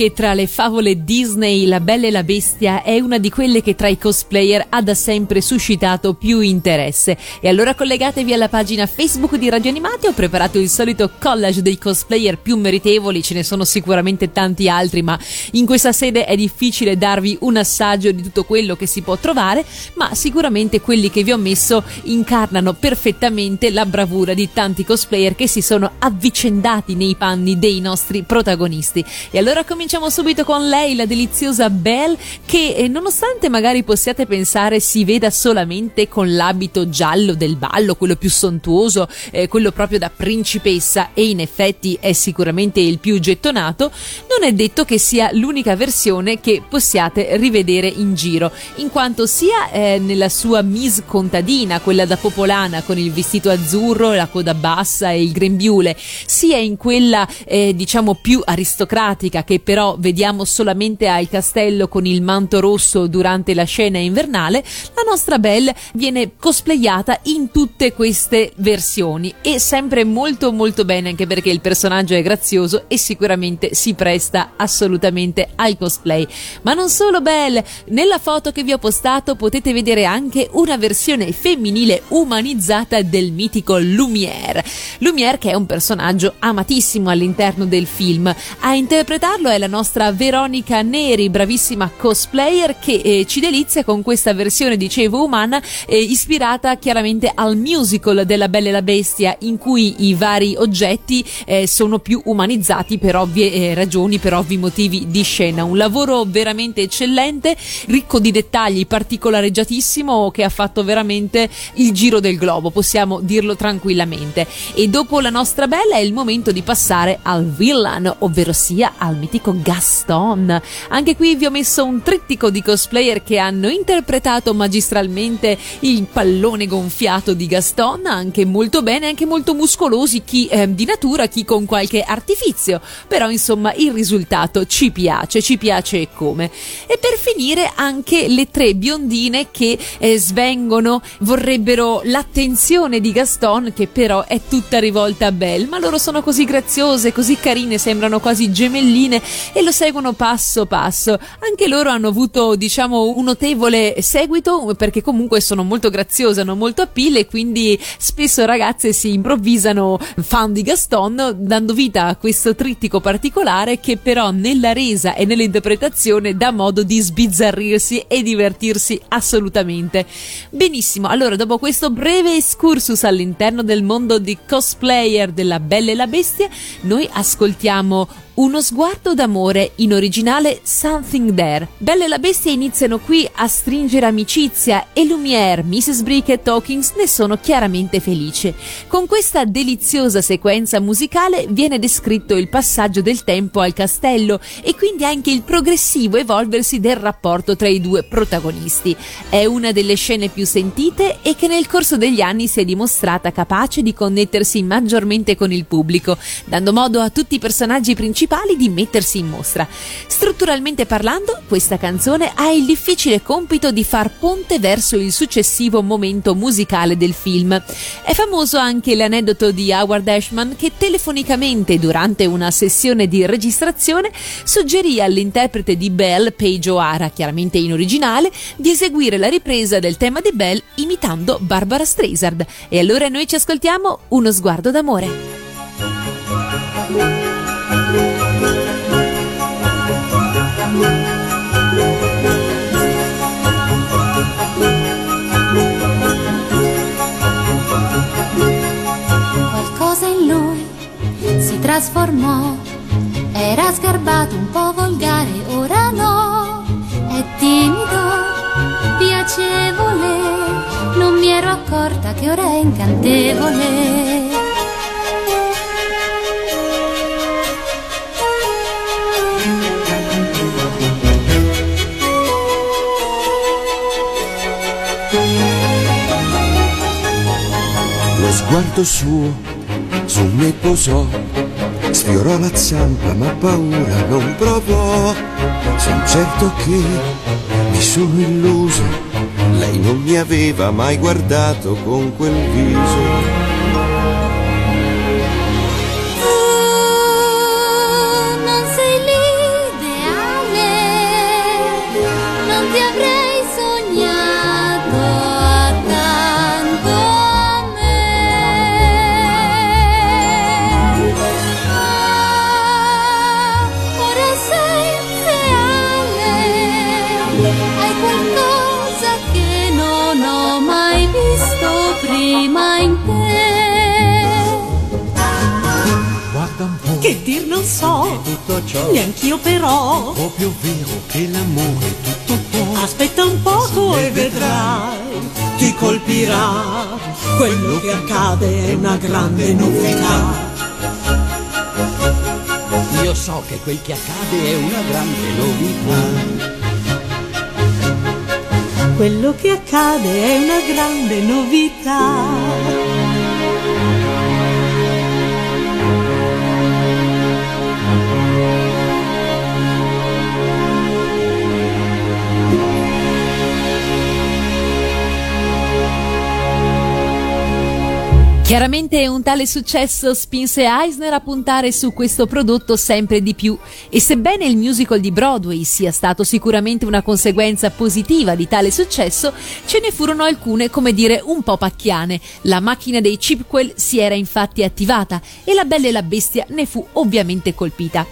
Speaker 7: che
Speaker 1: tra le favole Disney La Bella e la Bestia è una di quelle che tra i cosplayer ha da sempre suscitato più interesse. E allora collegatevi alla pagina Facebook di Radio Animati, ho preparato il solito collage dei cosplayer più meritevoli, ce ne sono sicuramente tanti altri, ma in questa sede è difficile darvi un assaggio di tutto quello che si può trovare, ma sicuramente quelli che vi ho messo incarnano perfettamente la bravura di tanti cosplayer che si sono avvicendati nei panni dei nostri protagonisti. E allora cominciamo subito con lei, la deliziosa Belle, che eh, nonostante magari possiate pensare si veda solamente con l'abito giallo del ballo, quello più sontuoso, eh, quello proprio da principessa, e in effetti è sicuramente il più gettonato, non è detto che sia l'unica versione che possiate rivedere in giro, in quanto sia eh, nella sua Miss contadina, quella da popolana con il vestito azzurro, la coda bassa e il grembiule, sia in quella eh, diciamo più aristocratica che però vediamo solamente al castello con il manto rosso durante la scena invernale, la nostra Belle viene cosplayata in tutte queste versioni e sempre molto molto bene anche perché il personaggio è grazioso e sicuramente si presta assolutamente al cosplay. Ma non solo Belle, nella foto che vi ho postato potete vedere anche una versione femminile umanizzata del mitico Lumière. Lumière che è un personaggio amatissimo all'interno del film. A interpretarlo è la nostra Veronica Neri, bravissima cosplayer che eh, ci delizia con questa versione, dicevo, umana, eh, ispirata chiaramente al musical della Bella e la Bestia, in cui i vari oggetti eh, sono più umanizzati per ovvie eh, ragioni, per ovvi motivi di scena. Un lavoro veramente eccellente, ricco di dettagli, particolareggiatissimo, che ha fatto veramente il giro del globo, possiamo dirlo tranquillamente. E dopo la nostra Bella è il momento di passare al villain, ovvero sia al mitico Gaston. Anche qui vi ho messo un trittico di cosplayer che hanno interpretato magistralmente il pallone gonfiato di Gaston, anche molto bene, anche molto muscolosi, chi eh, di natura, chi con qualche artifizio. Però insomma il risultato ci piace, ci piace come. E per finire anche le tre biondine che eh, svengono, vorrebbero l'attenzione di Gaston, che però è tutta rivolta a Belle, ma loro sono così graziose, così carine, sembrano quasi gemelline e lo seguono passo passo. Anche loro hanno avuto, diciamo, un notevole seguito perché comunque sono molto graziose, hanno molto appeal e quindi spesso ragazze si improvvisano fan di Gaston, dando vita a questo trittico particolare che però nella resa e nell'interpretazione dà modo di sbizzarrirsi e divertirsi assolutamente. Benissimo, allora dopo questo breve excursus all'interno del mondo di cosplayer della Bella e la Bestia, noi ascoltiamo uno sguardo d'amore, in originale Something There. Belle e la Bestia iniziano qui a stringere amicizia e Lumière, Mrs. Brick e Tawkins ne sono chiaramente felici. Con questa deliziosa sequenza musicale viene descritto il passaggio del tempo al castello e quindi anche il progressivo evolversi del rapporto tra i due protagonisti. È una delle scene più sentite e che nel corso degli anni si è dimostrata capace di connettersi maggiormente con il pubblico, dando modo a tutti i personaggi principali di mettersi in mostra. Strutturalmente parlando, questa canzone ha il difficile compito di far ponte verso il successivo momento musicale del film. È famoso anche l'aneddoto di Howard Ashman che telefonicamente durante una sessione di registrazione suggerì all'interprete di Belle, Paige O'Hara, chiaramente in originale, di eseguire la ripresa del tema di Belle imitando Barbara Streisand. E allora noi ci ascoltiamo Uno sguardo d'amore.
Speaker 18: Trasformò, era sgarbato, un po' volgare, ora no, è timido, piacevole, non mi ero accorta che ora è incantevole.
Speaker 19: Lo sguardo suo su me posò, sfiorò la zampa ma paura non provò. Son certo che mi sono illuso, lei non mi aveva mai guardato con quel viso.
Speaker 10: Dir non so,
Speaker 19: tutto ciò
Speaker 10: neanch'io però.
Speaker 19: o più vero che l'amore tutto può
Speaker 10: Aspetta un poco e vedrai, ti colpirà. Quello che accade è una grande novità.
Speaker 20: Io so che quel che accade è una grande novità.
Speaker 10: Quello che accade è una grande novità.
Speaker 1: Chiaramente un tale successo spinse Eisner a puntare su questo prodotto sempre di più e sebbene il musical di Broadway sia stato sicuramente una conseguenza positiva di tale successo, ce ne furono alcune, come dire, un po' pacchiane. La macchina dei Chipquel si era infatti attivata e la Bella e la Bestia ne fu ovviamente colpita.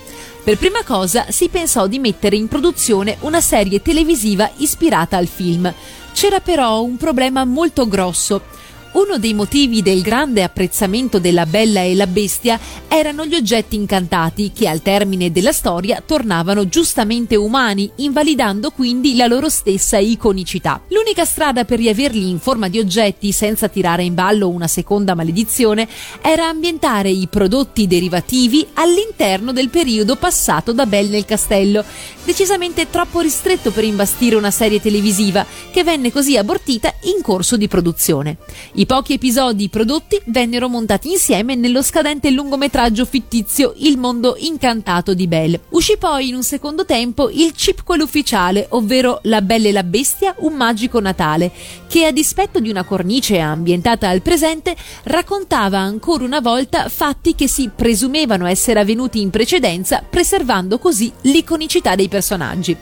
Speaker 1: Per prima cosa si pensò di mettere in produzione una serie televisiva ispirata al film. C'era però un problema molto grosso. Uno dei motivi del grande apprezzamento della Bella e la Bestia erano gli oggetti incantati che al termine della storia tornavano giustamente umani, invalidando quindi la loro stessa iconicità. L'unica strada per riaverli in forma di oggetti senza tirare in ballo una seconda maledizione era ambientare i prodotti derivativi all'interno del periodo passato da Belle nel castello, decisamente troppo ristretto per imbastire una serie televisiva che venne così abortita in corso di produzione. I pochi episodi prodotti vennero montati insieme nello scadente lungometraggio fittizio Il mondo incantato di Belle. Uscì poi in un secondo tempo il chipquel ufficiale, ovvero La Bella e la Bestia, un magico Natale, che a dispetto di una cornice ambientata al presente, raccontava ancora una volta fatti che si presumevano essere avvenuti in precedenza, preservando così l'iconicità dei personaggi.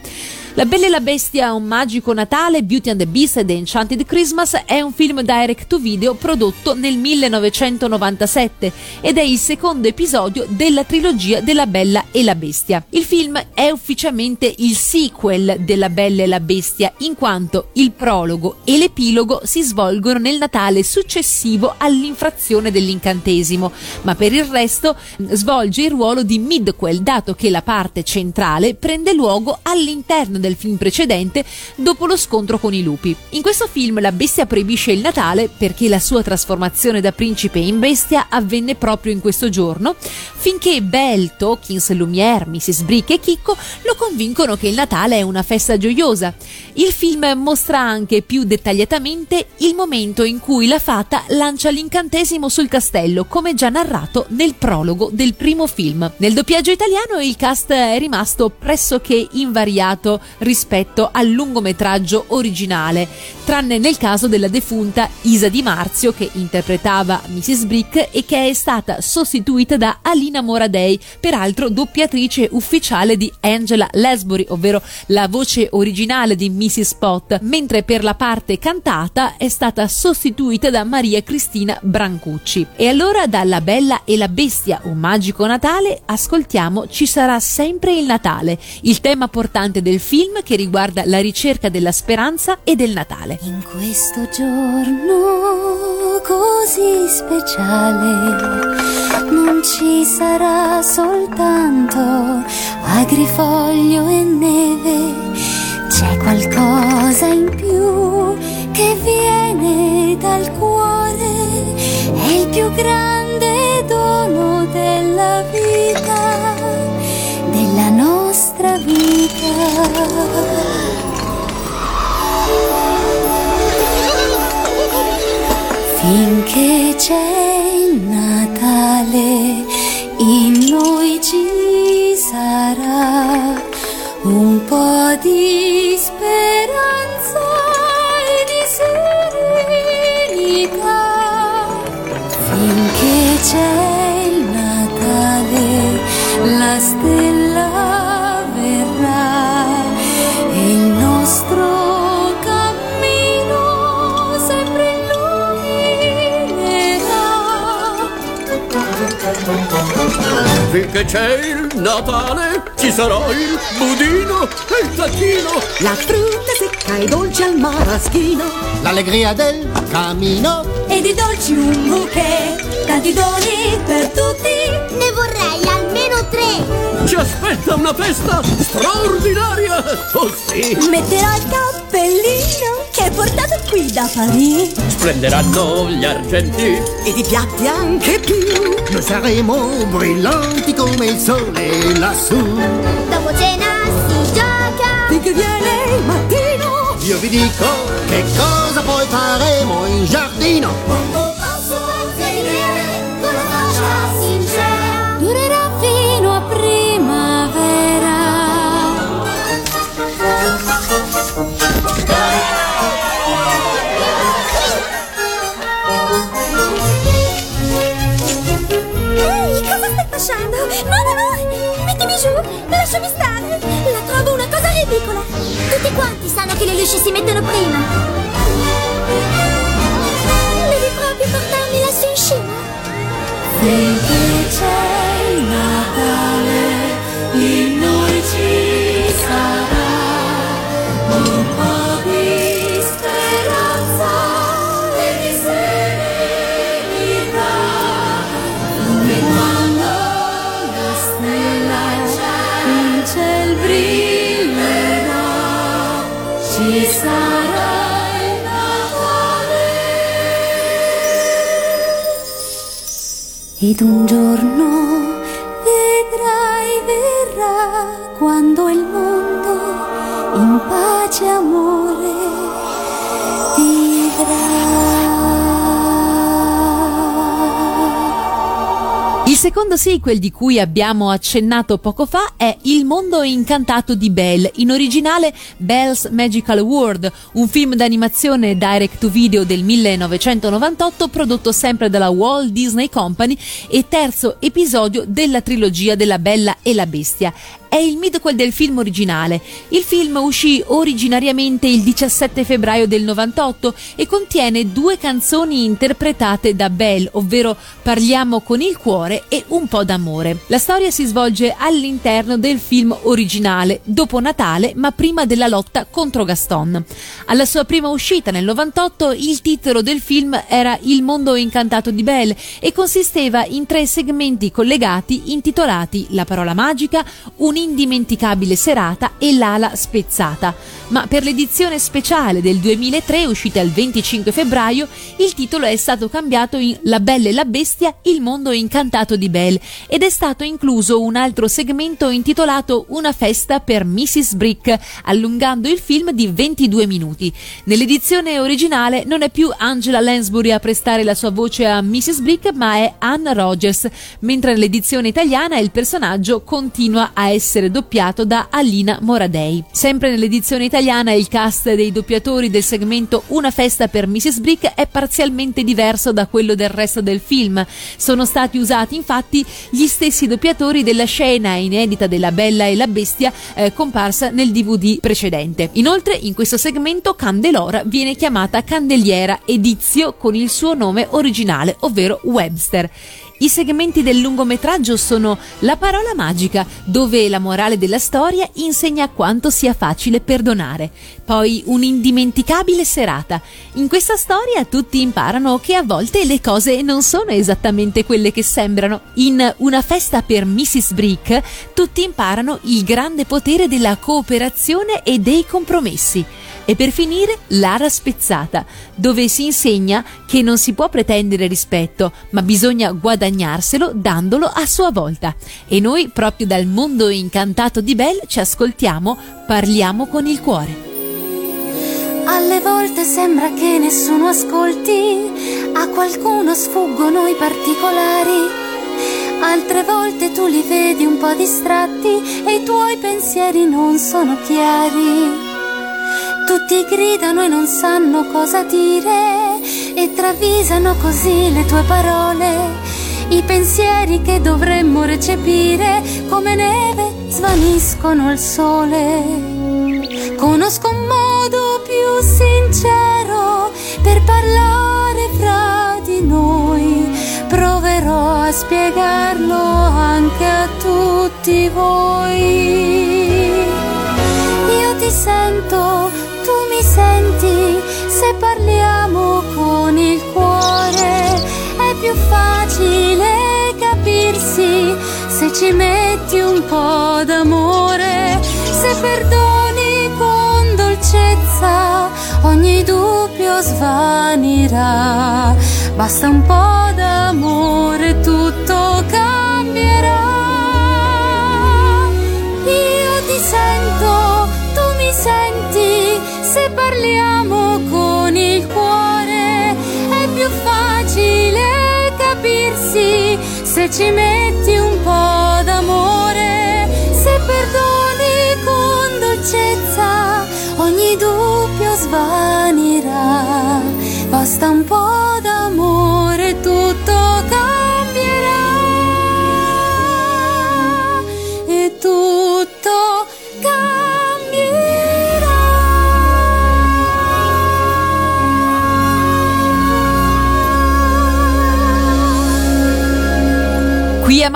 Speaker 1: La Bella e la Bestia, un magico Natale, Beauty and the Beast ed Enchanted Christmas è un film direct to video prodotto nel 1997 ed è il secondo episodio della trilogia della Bella e la Bestia. Il film è ufficialmente il sequel della Bella e la Bestia in quanto il prologo e l'epilogo si svolgono nel Natale successivo all'infrazione dell'incantesimo, ma per il resto svolge il ruolo di midquel dato che la parte centrale prende luogo all'interno del film precedente dopo lo scontro con i lupi. In questo film la bestia proibisce il Natale perché la sua trasformazione da principe in bestia avvenne proprio in questo giorno, finché Belle, Tokins, Lumière, Mrs. Brick e Chicco lo convincono che il Natale è una festa gioiosa. Il film mostra anche più dettagliatamente il momento in cui la fata lancia l'incantesimo sul castello, come già narrato nel prologo del primo film. Nel doppiaggio italiano il cast è rimasto pressoché invariato rispetto al lungometraggio originale, tranne nel caso della defunta Isa Di Marzio che interpretava Mrs. Brick e che è stata sostituita da Alina Moradei, peraltro doppiatrice ufficiale di Angela Lesbury, ovvero la voce originale di Mrs. Pot, mentre per la parte cantata è stata sostituita da Maria Cristina Brancucci. E allora dalla Bella e la Bestia, un magico Natale, ascoltiamo Ci sarà sempre il Natale, il tema portante del film che riguarda la ricerca della speranza e del Natale.
Speaker 6: In questo giorno così speciale non ci sarà soltanto agrifoglio e neve, c'è qualcosa in più che viene dal cuore, è il più grande dono della vita, della nostra vita. Finché c'è il Natale, in noi ci sarà un po' di speranza e di serenità. Finché c'è
Speaker 17: Finché c'è il Natale ci sarà il budino e il tacchino
Speaker 10: La frutta secca e dolce al maraschino.
Speaker 17: L'allegria del camino
Speaker 10: E di dolci un bouquet, tanti doni per tutti.
Speaker 21: Ne vorrei almeno
Speaker 10: Ci aspetta una festa straordinaria! Oh sì!
Speaker 6: Metterò il cappellino che hai portato qui da Parigi.
Speaker 10: Splenderanno gli argenti
Speaker 13: Ed i piatti anche più Noi saremo brillanti come il sole lassù
Speaker 6: Dopo cena si gioca.
Speaker 13: Finché viene il mattino Io vi dico che cosa poi faremo in giardino
Speaker 6: che luci si mettono prima! Devi proprio portarmi lassù in cima? Finché c'è Ed un
Speaker 1: secondo sequel di cui abbiamo accennato poco fa è Il mondo incantato di Belle, in originale Belle's Magical World, un film d'animazione direct to video del 1998 prodotto sempre dalla Walt Disney Company e terzo episodio della trilogia della Bella e la Bestia. È il midquel del film originale. Il film uscì originariamente il 17 febbraio del 98 e contiene due canzoni interpretate da Belle, ovvero Parliamo con il cuore e Un po' d'amore. La storia si svolge all'interno del film originale, dopo Natale, ma prima della lotta contro Gaston. Alla sua prima uscita nel 98 il titolo del film era Il mondo incantato di Belle e consisteva in tre segmenti collegati intitolati La parola magica, Un'indimenticabile serata e L'ala spezzata. Ma per l'edizione speciale del 2003 uscita il 25 febbraio il titolo è stato cambiato in La bella e la bestia, il mondo incantato di Belle ed è stato incluso un altro segmento intitolato Una festa per Mrs. Brick, allungando il film di 22 minuti. Nell'edizione originale non è più Angela Lansbury a prestare la sua voce a Mrs. Brick, ma è Anne Rogers, mentre nell'edizione italiana il personaggio continua a essere doppiato da Alina Moradei. Sempre nell'edizione italiana il cast dei doppiatori del segmento Una festa per Mrs. Brick è parzialmente diverso da quello del resto del film. Sono stati usati infatti gli stessi doppiatori della scena inedita della Bella e la Bestia eh, comparsa nel DVD precedente. Inoltre in questo segmento Candelora viene chiamata Candeliera Edizio con il suo nome originale, ovvero Webster. I segmenti del lungometraggio sono La parola magica, dove la morale della storia insegna quanto sia facile perdonare. Poi un'indimenticabile serata. In questa storia tutti imparano che a volte le cose non sono esattamente quelle che sembrano. In Una festa per Mrs. Brick tutti imparano il grande potere della cooperazione e dei compromessi. E per finire, l'ara spezzata, dove si insegna che non si può pretendere rispetto, ma bisogna guadagnarselo dandolo a sua volta. E noi, proprio dal mondo incantato di Belle, ci ascoltiamo, parliamo con il cuore.
Speaker 6: Alle volte sembra che nessuno ascolti, a qualcuno sfuggono i particolari. Altre volte tu li vedi un po' distratti e i tuoi pensieri non sono chiari. Tutti gridano e non sanno cosa dire e travisano così le tue parole. I pensieri che dovremmo recepire come neve svaniscono al sole. Conosco un modo più sincero per parlare fra di noi. Proverò a spiegarlo anche a tutti voi. Io ti sento, senti, se parliamo con il cuore è più facile capirsi se ci metti un po' d'amore, se perdoni con dolcezza, ogni dubbio svanirà. Basta un po' d'amore, tutto cambierà. Parliamo con il cuore è più facile capirsi se ci metti un po' d'amore, se perdoni con dolcezza, ogni dubbio svanirà. Basta un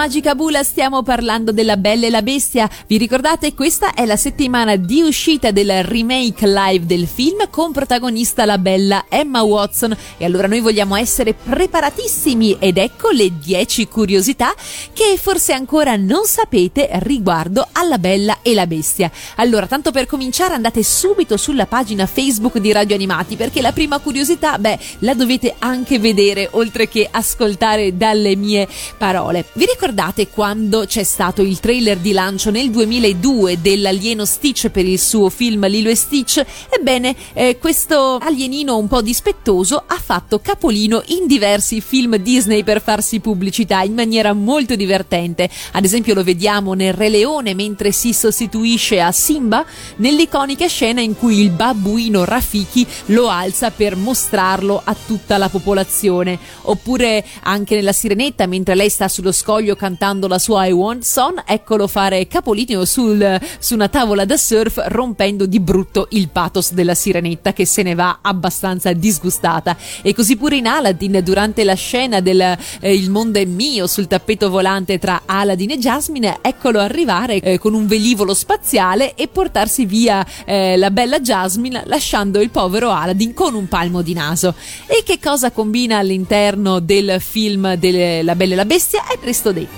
Speaker 1: Magica Bula stiamo parlando della Bella e la Bestia. Vi ricordate? Questa è la settimana di uscita del remake live del film con protagonista la bella Emma Watson. E allora noi vogliamo essere preparatissimi ed ecco le 10 curiosità che forse ancora non sapete riguardo alla Bella e la Bestia. Allora, tanto per cominciare andate subito sulla pagina Facebook di Radio Animati perché la prima curiosità, beh, la dovete anche vedere oltre che ascoltare dalle mie parole. Vi ricordate quando c'è stato il trailer di lancio nel 2002 dell'alieno Stitch per il suo film Lilo e Stitch? Ebbene, eh, questo alienino un po' dispettoso ha fatto capolino in diversi film Disney per farsi pubblicità in maniera molto divertente. Ad esempio lo vediamo nel Re Leone mentre si sostituisce a Simba nell'iconica scena in cui il babbuino Rafiki lo alza per mostrarlo a tutta la popolazione. Oppure anche nella Sirenetta mentre lei sta sullo scoglio cantando la sua I Want Son, eccolo fare capolineo sul, su una tavola da surf rompendo di brutto il pathos della sirenetta che se ne va abbastanza disgustata. E così pure in Aladdin durante la scena del eh, Il mondo è mio sul tappeto volante tra Aladdin e Jasmine, eccolo arrivare eh, con un velivolo spaziale e portarsi via eh, la bella Jasmine lasciando il povero Aladdin con un palmo di naso. E che cosa combina all'interno del film delle, La Bella e la Bestia? È presto detto.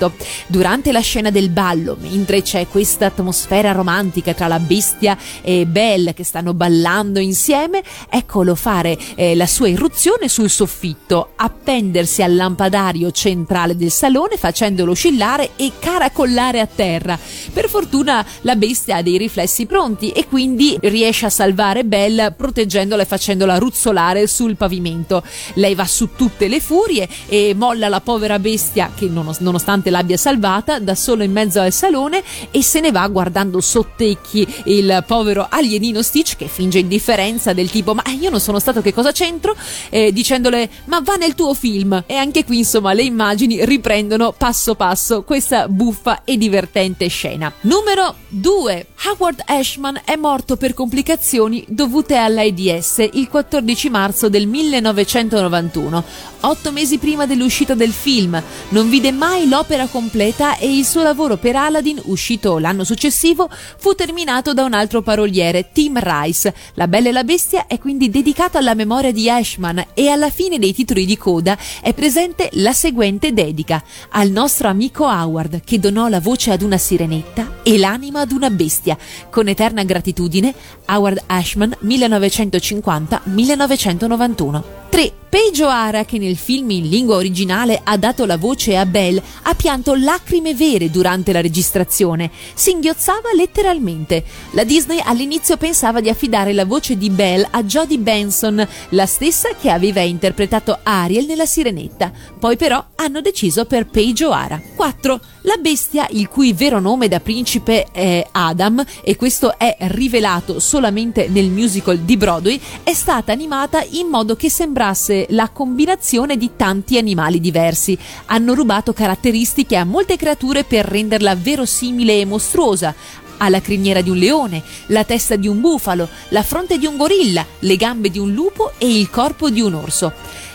Speaker 1: Durante la scena del ballo, mentre c'è questa atmosfera romantica tra la bestia e Belle che stanno ballando insieme, eccolo fare eh, la sua irruzione sul soffitto, appendersi al lampadario centrale del salone facendolo oscillare e caracollare a terra. Per fortuna la bestia ha dei riflessi pronti e quindi riesce a salvare Belle proteggendola e facendola ruzzolare sul pavimento. Lei va su tutte le furie e molla la povera bestia che non, nonostante l'abbia salvata, da solo in mezzo al salone e se ne va guardando sottecchi il povero alienino Stitch che finge indifferenza del tipo ma io non sono stato che cosa c'entro eh, dicendole ma va nel tuo film e anche qui insomma le immagini riprendono passo passo questa buffa e divertente scena. Numero 2. Howard Ashman è morto per complicazioni dovute all'AIDS il 14 marzo del 1991, otto mesi prima dell'uscita del film. Non vide mai l'opera completa e il suo lavoro per Aladdin, uscito l'anno successivo, fu terminato da un altro paroliere, Tim Rice. La Bella e la Bestia è quindi dedicata alla memoria di Ashman e alla fine dei titoli di coda è presente la seguente dedica al nostro amico Howard che donò la voce ad una sirenetta e l'anima ad una bestia. Con eterna gratitudine, Howard Ashman 1950-1991. 3. Paige O'Hara, che nel film in lingua originale ha dato la voce a Belle, ha pianto lacrime vere durante la registrazione. Singhiozzava letteralmente. La Disney all'inizio pensava di affidare la voce di Belle a Jodie Benson, la stessa che aveva interpretato Ariel nella Sirenetta. Poi però hanno deciso per Paige O'Hara. 4. La bestia, il cui vero nome da principe è Adam, e questo è rivelato solamente nel musical di Broadway, è stata animata in modo che sembrasse la combinazione di tanti animali diversi. Hanno rubato caratteristiche a molte creature per renderla verosimile e mostruosa. Ha la criniera di un leone, la testa di un bufalo, la fronte di un gorilla, le gambe di un lupo e il corpo di un orso.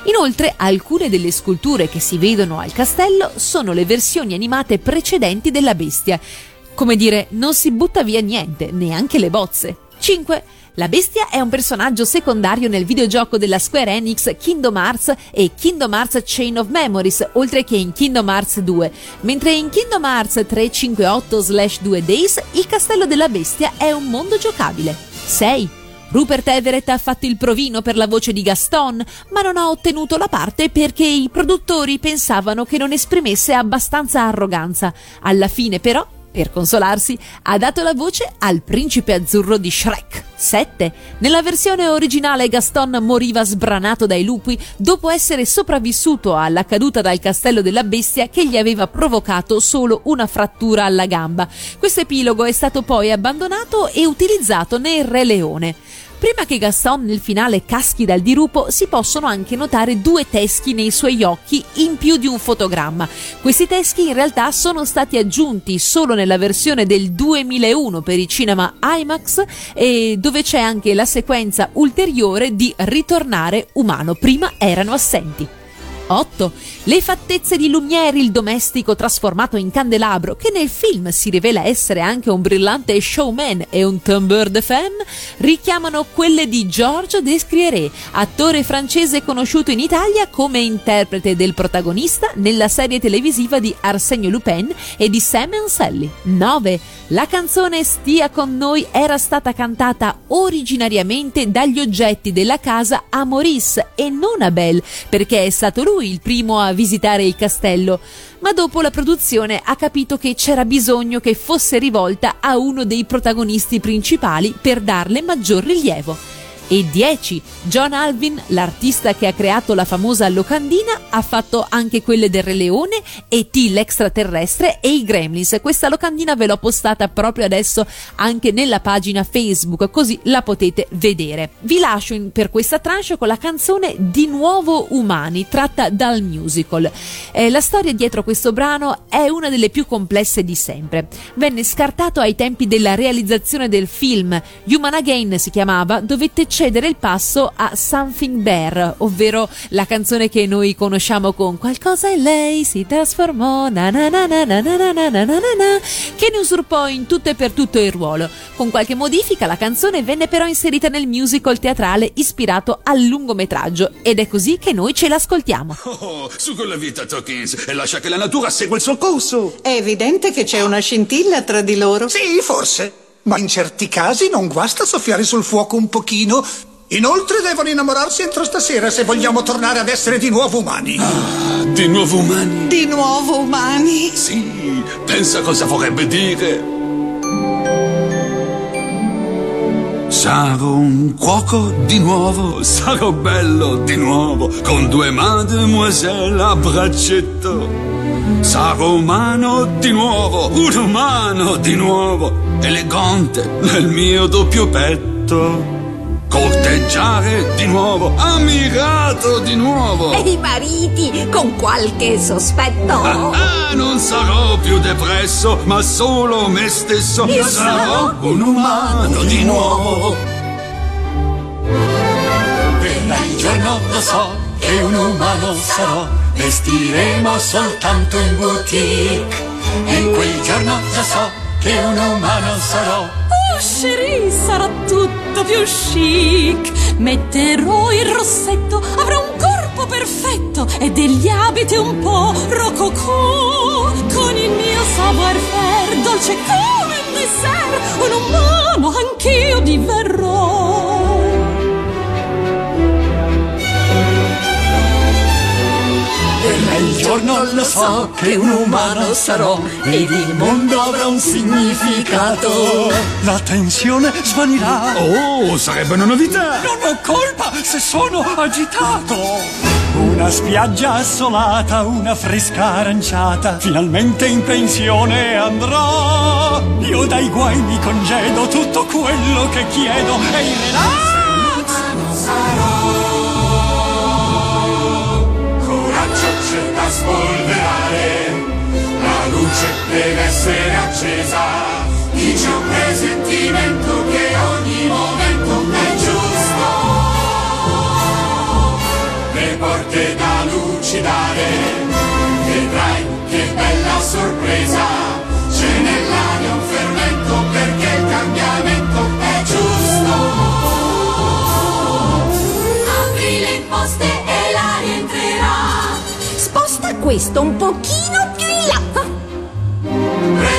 Speaker 1: Inoltre, alcune delle sculture che si vedono al castello sono le versioni animate precedenti della bestia. Come dire, non si butta via niente, neanche le bozze. 5. La bestia è un personaggio secondario nel videogioco della Square Enix Kingdom Hearts e Kingdom Hearts Chain of Memories, oltre che in Kingdom Hearts 2, mentre in Kingdom Hearts 358-2 Days il castello della bestia è un mondo giocabile. 6. Rupert Everett ha fatto il provino per la voce di Gaston, ma non ha ottenuto la parte perché i produttori pensavano che non esprimesse abbastanza arroganza. Alla fine, però, per consolarsi, ha dato la voce al principe azzurro di Shrek. 7. Nella versione originale Gaston moriva sbranato dai lupi dopo essere sopravvissuto alla caduta dal castello della bestia che gli aveva provocato solo una frattura alla gamba. Questo epilogo è stato poi abbandonato e utilizzato nel Re Leone. Prima che Gaston nel finale caschi dal dirupo si possono anche notare due teschi nei suoi occhi in più di un fotogramma. Questi teschi in realtà sono stati aggiunti solo nella versione del 2001 per il cinema IMAX dove c'è anche la sequenza ulteriore di ritornare umano. Prima erano assenti. 8. Le fattezze di Lumiere, il domestico trasformato in candelabro, che nel film si rivela essere anche un brillante showman e un tombeur de femme, richiamano quelle di Georges Descrieré, attore francese conosciuto in Italia come interprete del protagonista nella serie televisiva di Arsenio Lupin e di Sam Anselli. 9. La canzone Stia con noi era stata cantata originariamente dagli oggetti della casa a Maurice e non a Belle, perché è stato lui il primo a visitare il castello, ma dopo la produzione ha capito che c'era bisogno che fosse rivolta a uno dei protagonisti principali per darle maggior rilievo. E 10. John Alvin, l'artista che ha creato la famosa locandina, ha fatto anche quelle del Re Leone, E.T. l'extraterrestre e i Gremlins. Questa locandina ve l'ho postata proprio adesso anche nella pagina Facebook, così la potete vedere. Vi lascio in, per questa tranche con la canzone Di nuovo umani, tratta dal musical. Eh, la storia dietro questo brano è una delle più complesse di sempre. Venne scartato ai tempi della realizzazione del film. Human Again si chiamava, dovette cedere il passo a Something Bear, ovvero la canzone che noi conosciamo con Qualcosa e lei si trasformò, na na na na na na na na na na na, che ne usurpò in tutto e per tutto il ruolo. Con qualche modifica la canzone venne però inserita nel musical teatrale ispirato al lungometraggio ed è così che noi ce l'ascoltiamo.
Speaker 22: Oh, su con la vita, Tokins, e lascia che la natura segua il suo corso.
Speaker 23: È evidente che c'è una scintilla tra di loro.
Speaker 22: Sì, forse. Ma in certi casi non guasta soffiare sul fuoco un pochino. Inoltre devono innamorarsi entro stasera se vogliamo tornare ad essere di nuovo umani.
Speaker 24: Di nuovo umani?
Speaker 23: Di nuovo umani?
Speaker 24: Sì, pensa cosa vorrebbe dire. Sarò un cuoco di nuovo, sarò bello di nuovo, con due mademoiselle a braccetto. Sarò umano di nuovo, un umano di nuovo, elegante nel mio doppio petto. Corteggiare di nuovo, ammirato di nuovo.
Speaker 25: E i mariti con qualche sospetto.
Speaker 24: Ah, ah, non sarò più depresso, ma solo me stesso.
Speaker 25: Io
Speaker 24: sarò
Speaker 25: sarò
Speaker 24: un umano di nuovo.
Speaker 26: Verrà il giorno, lo so, che un umano sarò. Vestiremo soltanto in boutique. E quel giorno già so che un umano sarò.
Speaker 7: Oh, chérie, sarà tutto più chic. Metterò il rossetto, avrò un corpo perfetto e degli abiti un po' rococò. Con il mio savoir-faire, dolce come un dessert, un umano anch'io diverrò.
Speaker 26: Verrà il giorno, lo so, che un umano sarò ed il mondo avrà un significato.
Speaker 16: La tensione svanirà.
Speaker 24: Oh, sarebbe una novità.
Speaker 16: Non ho colpa se sono agitato. Una spiaggia assolata, una fresca aranciata, finalmente in pensione andrò. Io dai guai mi congedo, tutto quello che chiedo è il relax.
Speaker 26: Coraggio spolverare, la luce deve essere accesa. Dice un presentimento che ogni momento è giusto. Le porte da lucidare, vedrai che bella sorpresa.
Speaker 24: Questo un pochino più in là.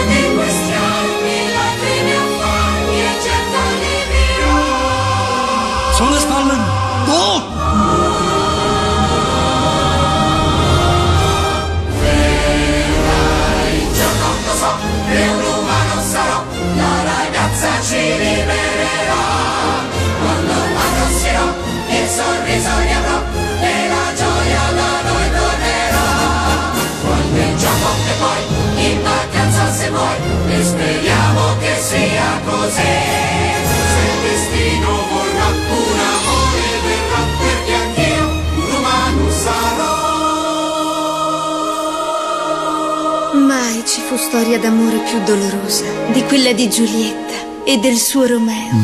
Speaker 4: Se vuoi, e speriamo che sia così. Se il destino vorrà, un amore verrà, perché anch'io un umano sarò.
Speaker 27: Mai ci fu storia d'amore più dolorosa di quella di Giulietta e del suo Romeo.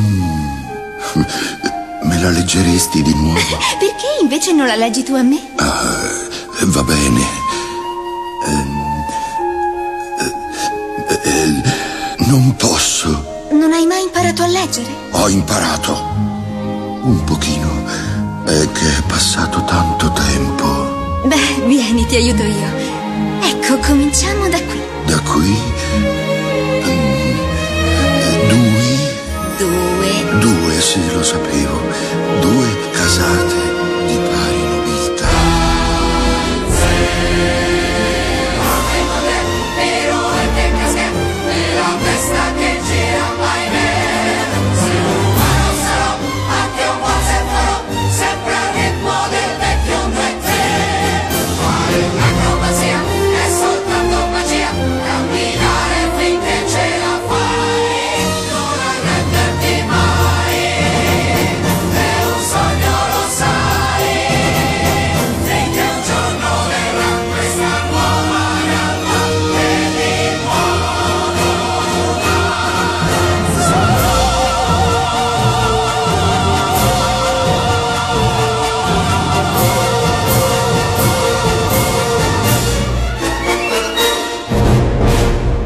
Speaker 27: *laughs*
Speaker 8: Me la leggeresti di nuovo? *laughs*
Speaker 27: Perché invece non la leggi tu a me?
Speaker 8: Eh, Va bene. Non posso.
Speaker 27: Non hai mai imparato a leggere?
Speaker 8: Ho imparato. Un pochino. È che è passato tanto tempo.
Speaker 27: Beh, vieni, ti aiuto io. Ecco, cominciamo da qui.
Speaker 8: Da qui. mm, Due.
Speaker 27: Due.
Speaker 8: Due, sì, lo sapevo. Due casate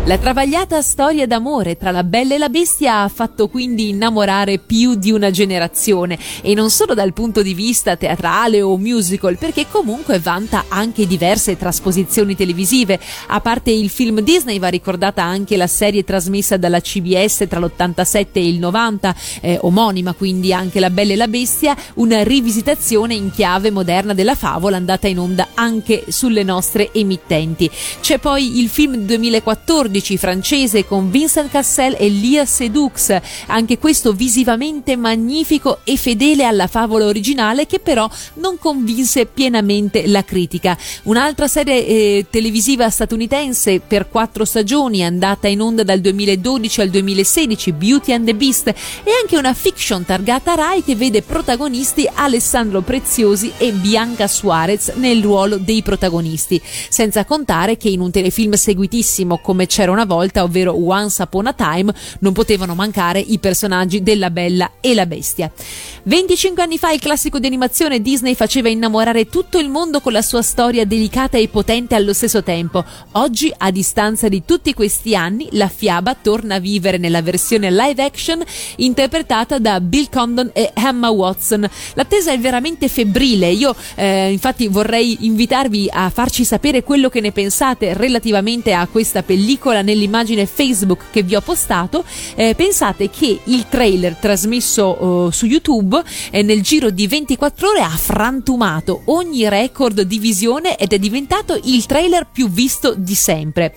Speaker 4: La
Speaker 1: travagliata storia d'amore tra la bella e la bestia ha fatto quindi innamorare più di una generazione e non solo dal punto di vista teatrale o musical perché comunque vanta anche diverse trasposizioni televisive. A parte il film Disney va ricordata anche la serie trasmessa dalla CBS tra l'87 e il 90, eh, omonima quindi anche La bella e la bestia, una rivisitazione in chiave moderna della favola andata in onda anche sulle nostre emittenti. C'è poi il film 2014 francese con Vincent Cassel e Lia Sedux, anche questo visivamente magnifico e fedele alla favola originale che però non convinse pienamente la critica. Un'altra serie eh, televisiva statunitense per quattro stagioni andata in onda dal 2012 al 2016, Beauty and the Beast, e anche una fiction targata Rai che vede protagonisti Alessandro Preziosi e Bianca Suarez nel ruolo dei protagonisti, senza contare che in un telefilm seguitissimo come c'era una volta, ovvero Once Upon a Time, non potevano mancare i personaggi della Bella e la Bestia. 25 anni fa il classico di animazione Disney faceva innamorare tutto il mondo con la sua storia delicata e potente allo stesso tempo. Oggi, a distanza di tutti questi anni, la fiaba torna a vivere nella versione live action interpretata da Bill Condon e Emma Watson. L'attesa è veramente febbrile. Io, eh, infatti, vorrei invitarvi a farci sapere quello che ne pensate relativamente a questa pellicola nell'immagine Facebook che vi ho postato. Eh, pensate che il trailer trasmesso eh, su YouTube eh, nel giro di 24 ore ha frantumato ogni record di visione ed è diventato il trailer più visto di sempre.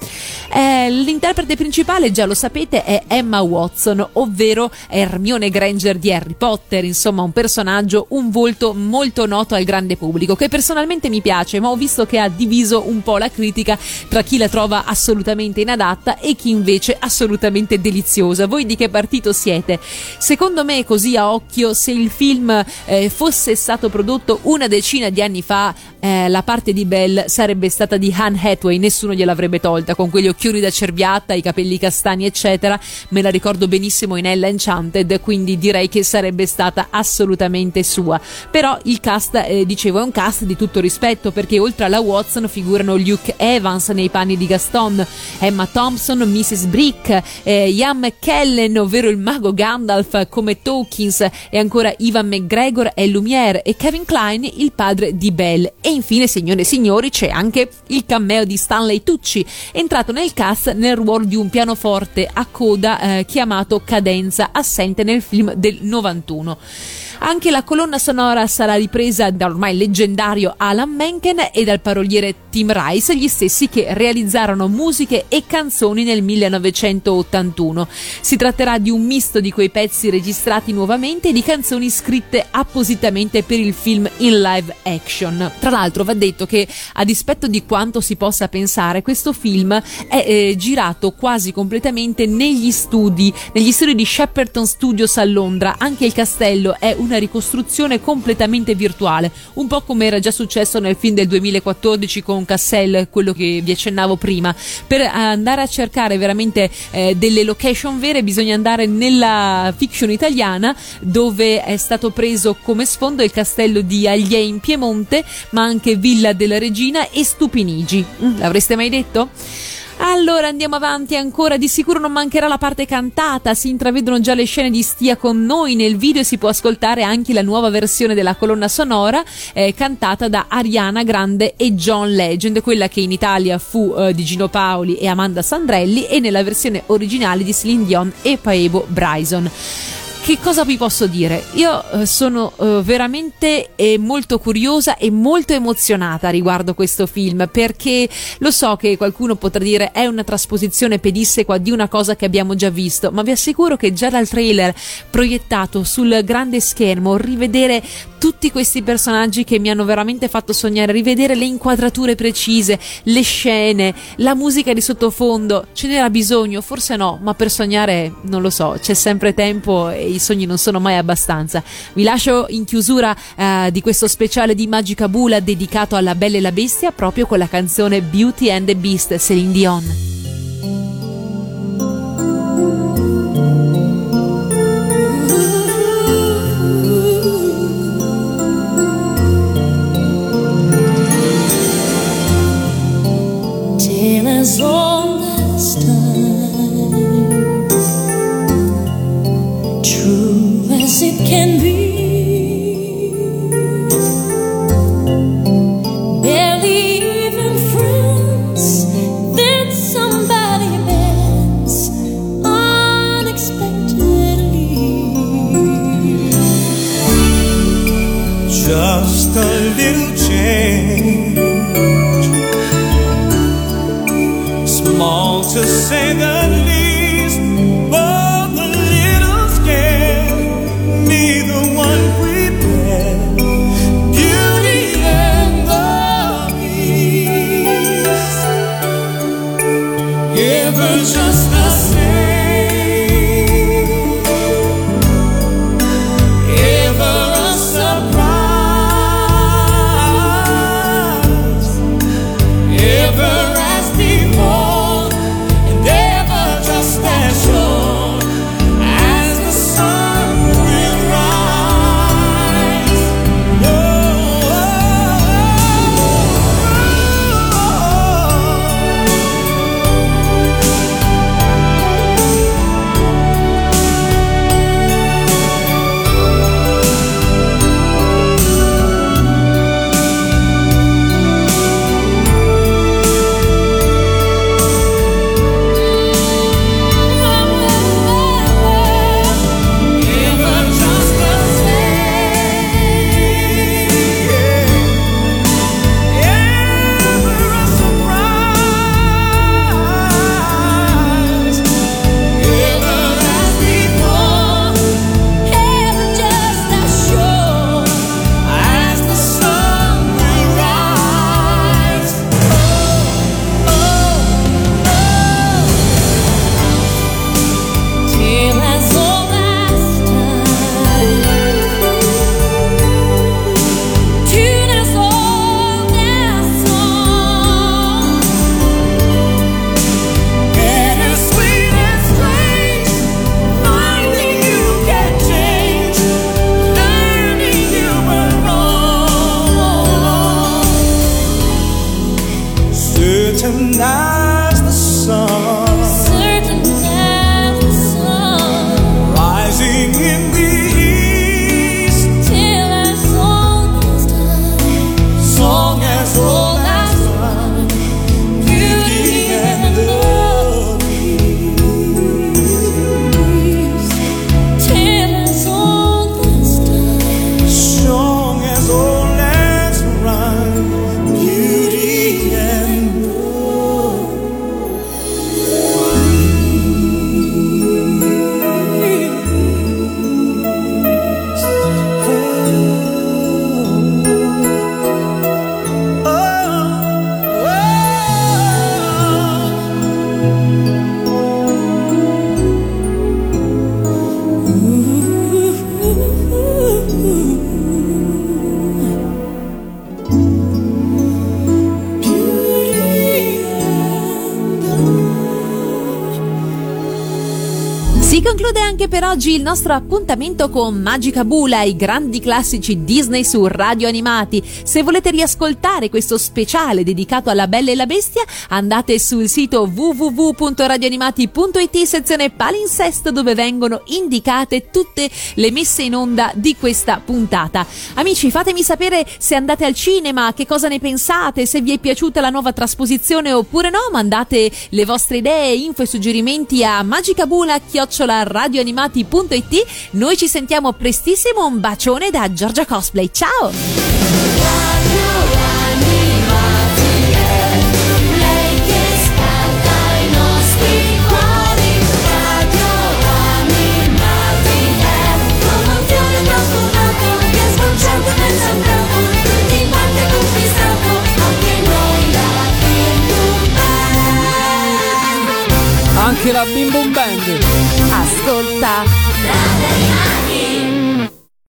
Speaker 1: Eh, l'interprete principale, già lo sapete, è Emma Watson, ovvero Hermione Granger di Harry Potter, insomma un personaggio, un volto molto noto al grande pubblico, che personalmente mi piace, ma ho visto che ha diviso un po' la critica tra chi la trova assolutamente inadatta e chi invece assolutamente deliziosa. Voi di che partito siete? Secondo me, così a occhio, se il film eh, fosse stato prodotto una decina di anni fa, eh, la parte di Belle sarebbe stata di Anne Hathaway, nessuno gliel'avrebbe tolta, con quegli occhioni da cerbiatta, i capelli castani, eccetera. Me la ricordo benissimo in Ella Enchanted, quindi direi che sarebbe stata assolutamente sua. Però il cast, eh, dicevo, è un cast di tutto rispetto, perché oltre alla Watson figurano Luke Evans nei panni di Gaston, Emma Thompson Thompson, Mrs. Brick, eh, Ian McKellen, ovvero il mago Gandalf come Tolkien e ancora Ivan McGregor e Lumiere e Kevin Klein, il padre di Belle. E infine, signore e signori, c'è anche il cameo di Stanley Tucci, entrato nel cast nel ruolo di un pianoforte a coda eh, chiamato Cadenza, assente nel film del 91. Anche la colonna sonora sarà ripresa dall'ormai leggendario Alan Menken e dal paroliere Tim Rice, gli stessi che realizzarono musiche e canzoni nel 1981. Si tratterà di un misto di quei pezzi registrati nuovamente e di canzoni scritte appositamente per il film in live action. Tra l'altro va detto che a dispetto di quanto si possa pensare, questo film è eh, girato quasi completamente negli studi, negli studi di Shepperton Studios a Londra. Anche il castello è un una ricostruzione completamente virtuale, un po' come era già successo nel film del 2014 con Cassell, quello che vi accennavo prima. Per andare a cercare veramente eh, delle location vere bisogna andare nella fiction italiana dove è stato preso come sfondo il castello di Aglie in Piemonte, ma anche Villa della Regina e Stupinigi. Mm, l'avreste mai detto? Allora andiamo avanti ancora, di sicuro non mancherà la parte cantata, si intravedono già le scene di Stia con noi. Nel video e si può ascoltare anche la nuova versione della colonna sonora eh, cantata da Ariana Grande e John Legend, quella che in Italia fu eh, di Gino Paoli e Amanda Sandrelli e nella versione originale di Celine Dion e Paebo Bryson che cosa vi posso dire? Io eh, sono eh, veramente eh, molto curiosa e molto emozionata riguardo questo film perché lo so che qualcuno potrà dire è una trasposizione pedissequa di una cosa che abbiamo già visto, ma vi assicuro che già dal trailer proiettato sul grande schermo rivedere tutti questi personaggi che mi hanno veramente fatto sognare, rivedere le inquadrature precise, le scene, la musica di sottofondo, ce n'era bisogno, forse no, ma per sognare non lo so, c'è sempre tempo e i sogni non sono mai abbastanza. Vi lascio in chiusura eh, di questo speciale di Magica Bula dedicato alla Bella e la Bestia proprio con la canzone Beauty and the Beast Celine Dion.
Speaker 7: as it can be. Barely even friends, then somebody bends unexpectedly.
Speaker 28: Just a little change, small to say the least,
Speaker 1: il nostro appuntamento con Magica Bula, i grandi classici Disney su Radio Animati. Se volete riascoltare questo speciale dedicato alla Bella e la Bestia, andate sul sito www.radioanimati.it sezione palinsesto dove vengono indicate tutte le messe in onda di questa puntata. Amici, fatemi sapere se andate al cinema, che cosa ne pensate, se vi è piaciuta la nuova trasposizione oppure no, mandate le vostre idee, info e suggerimenti a magicabula.it radioanimati.it. Noi ci sentiamo prestissimo. Un bacione da Giorgia Cosplay. Ciao!
Speaker 29: Anche la Bim Bum Band.
Speaker 1: Ascolta. Nada em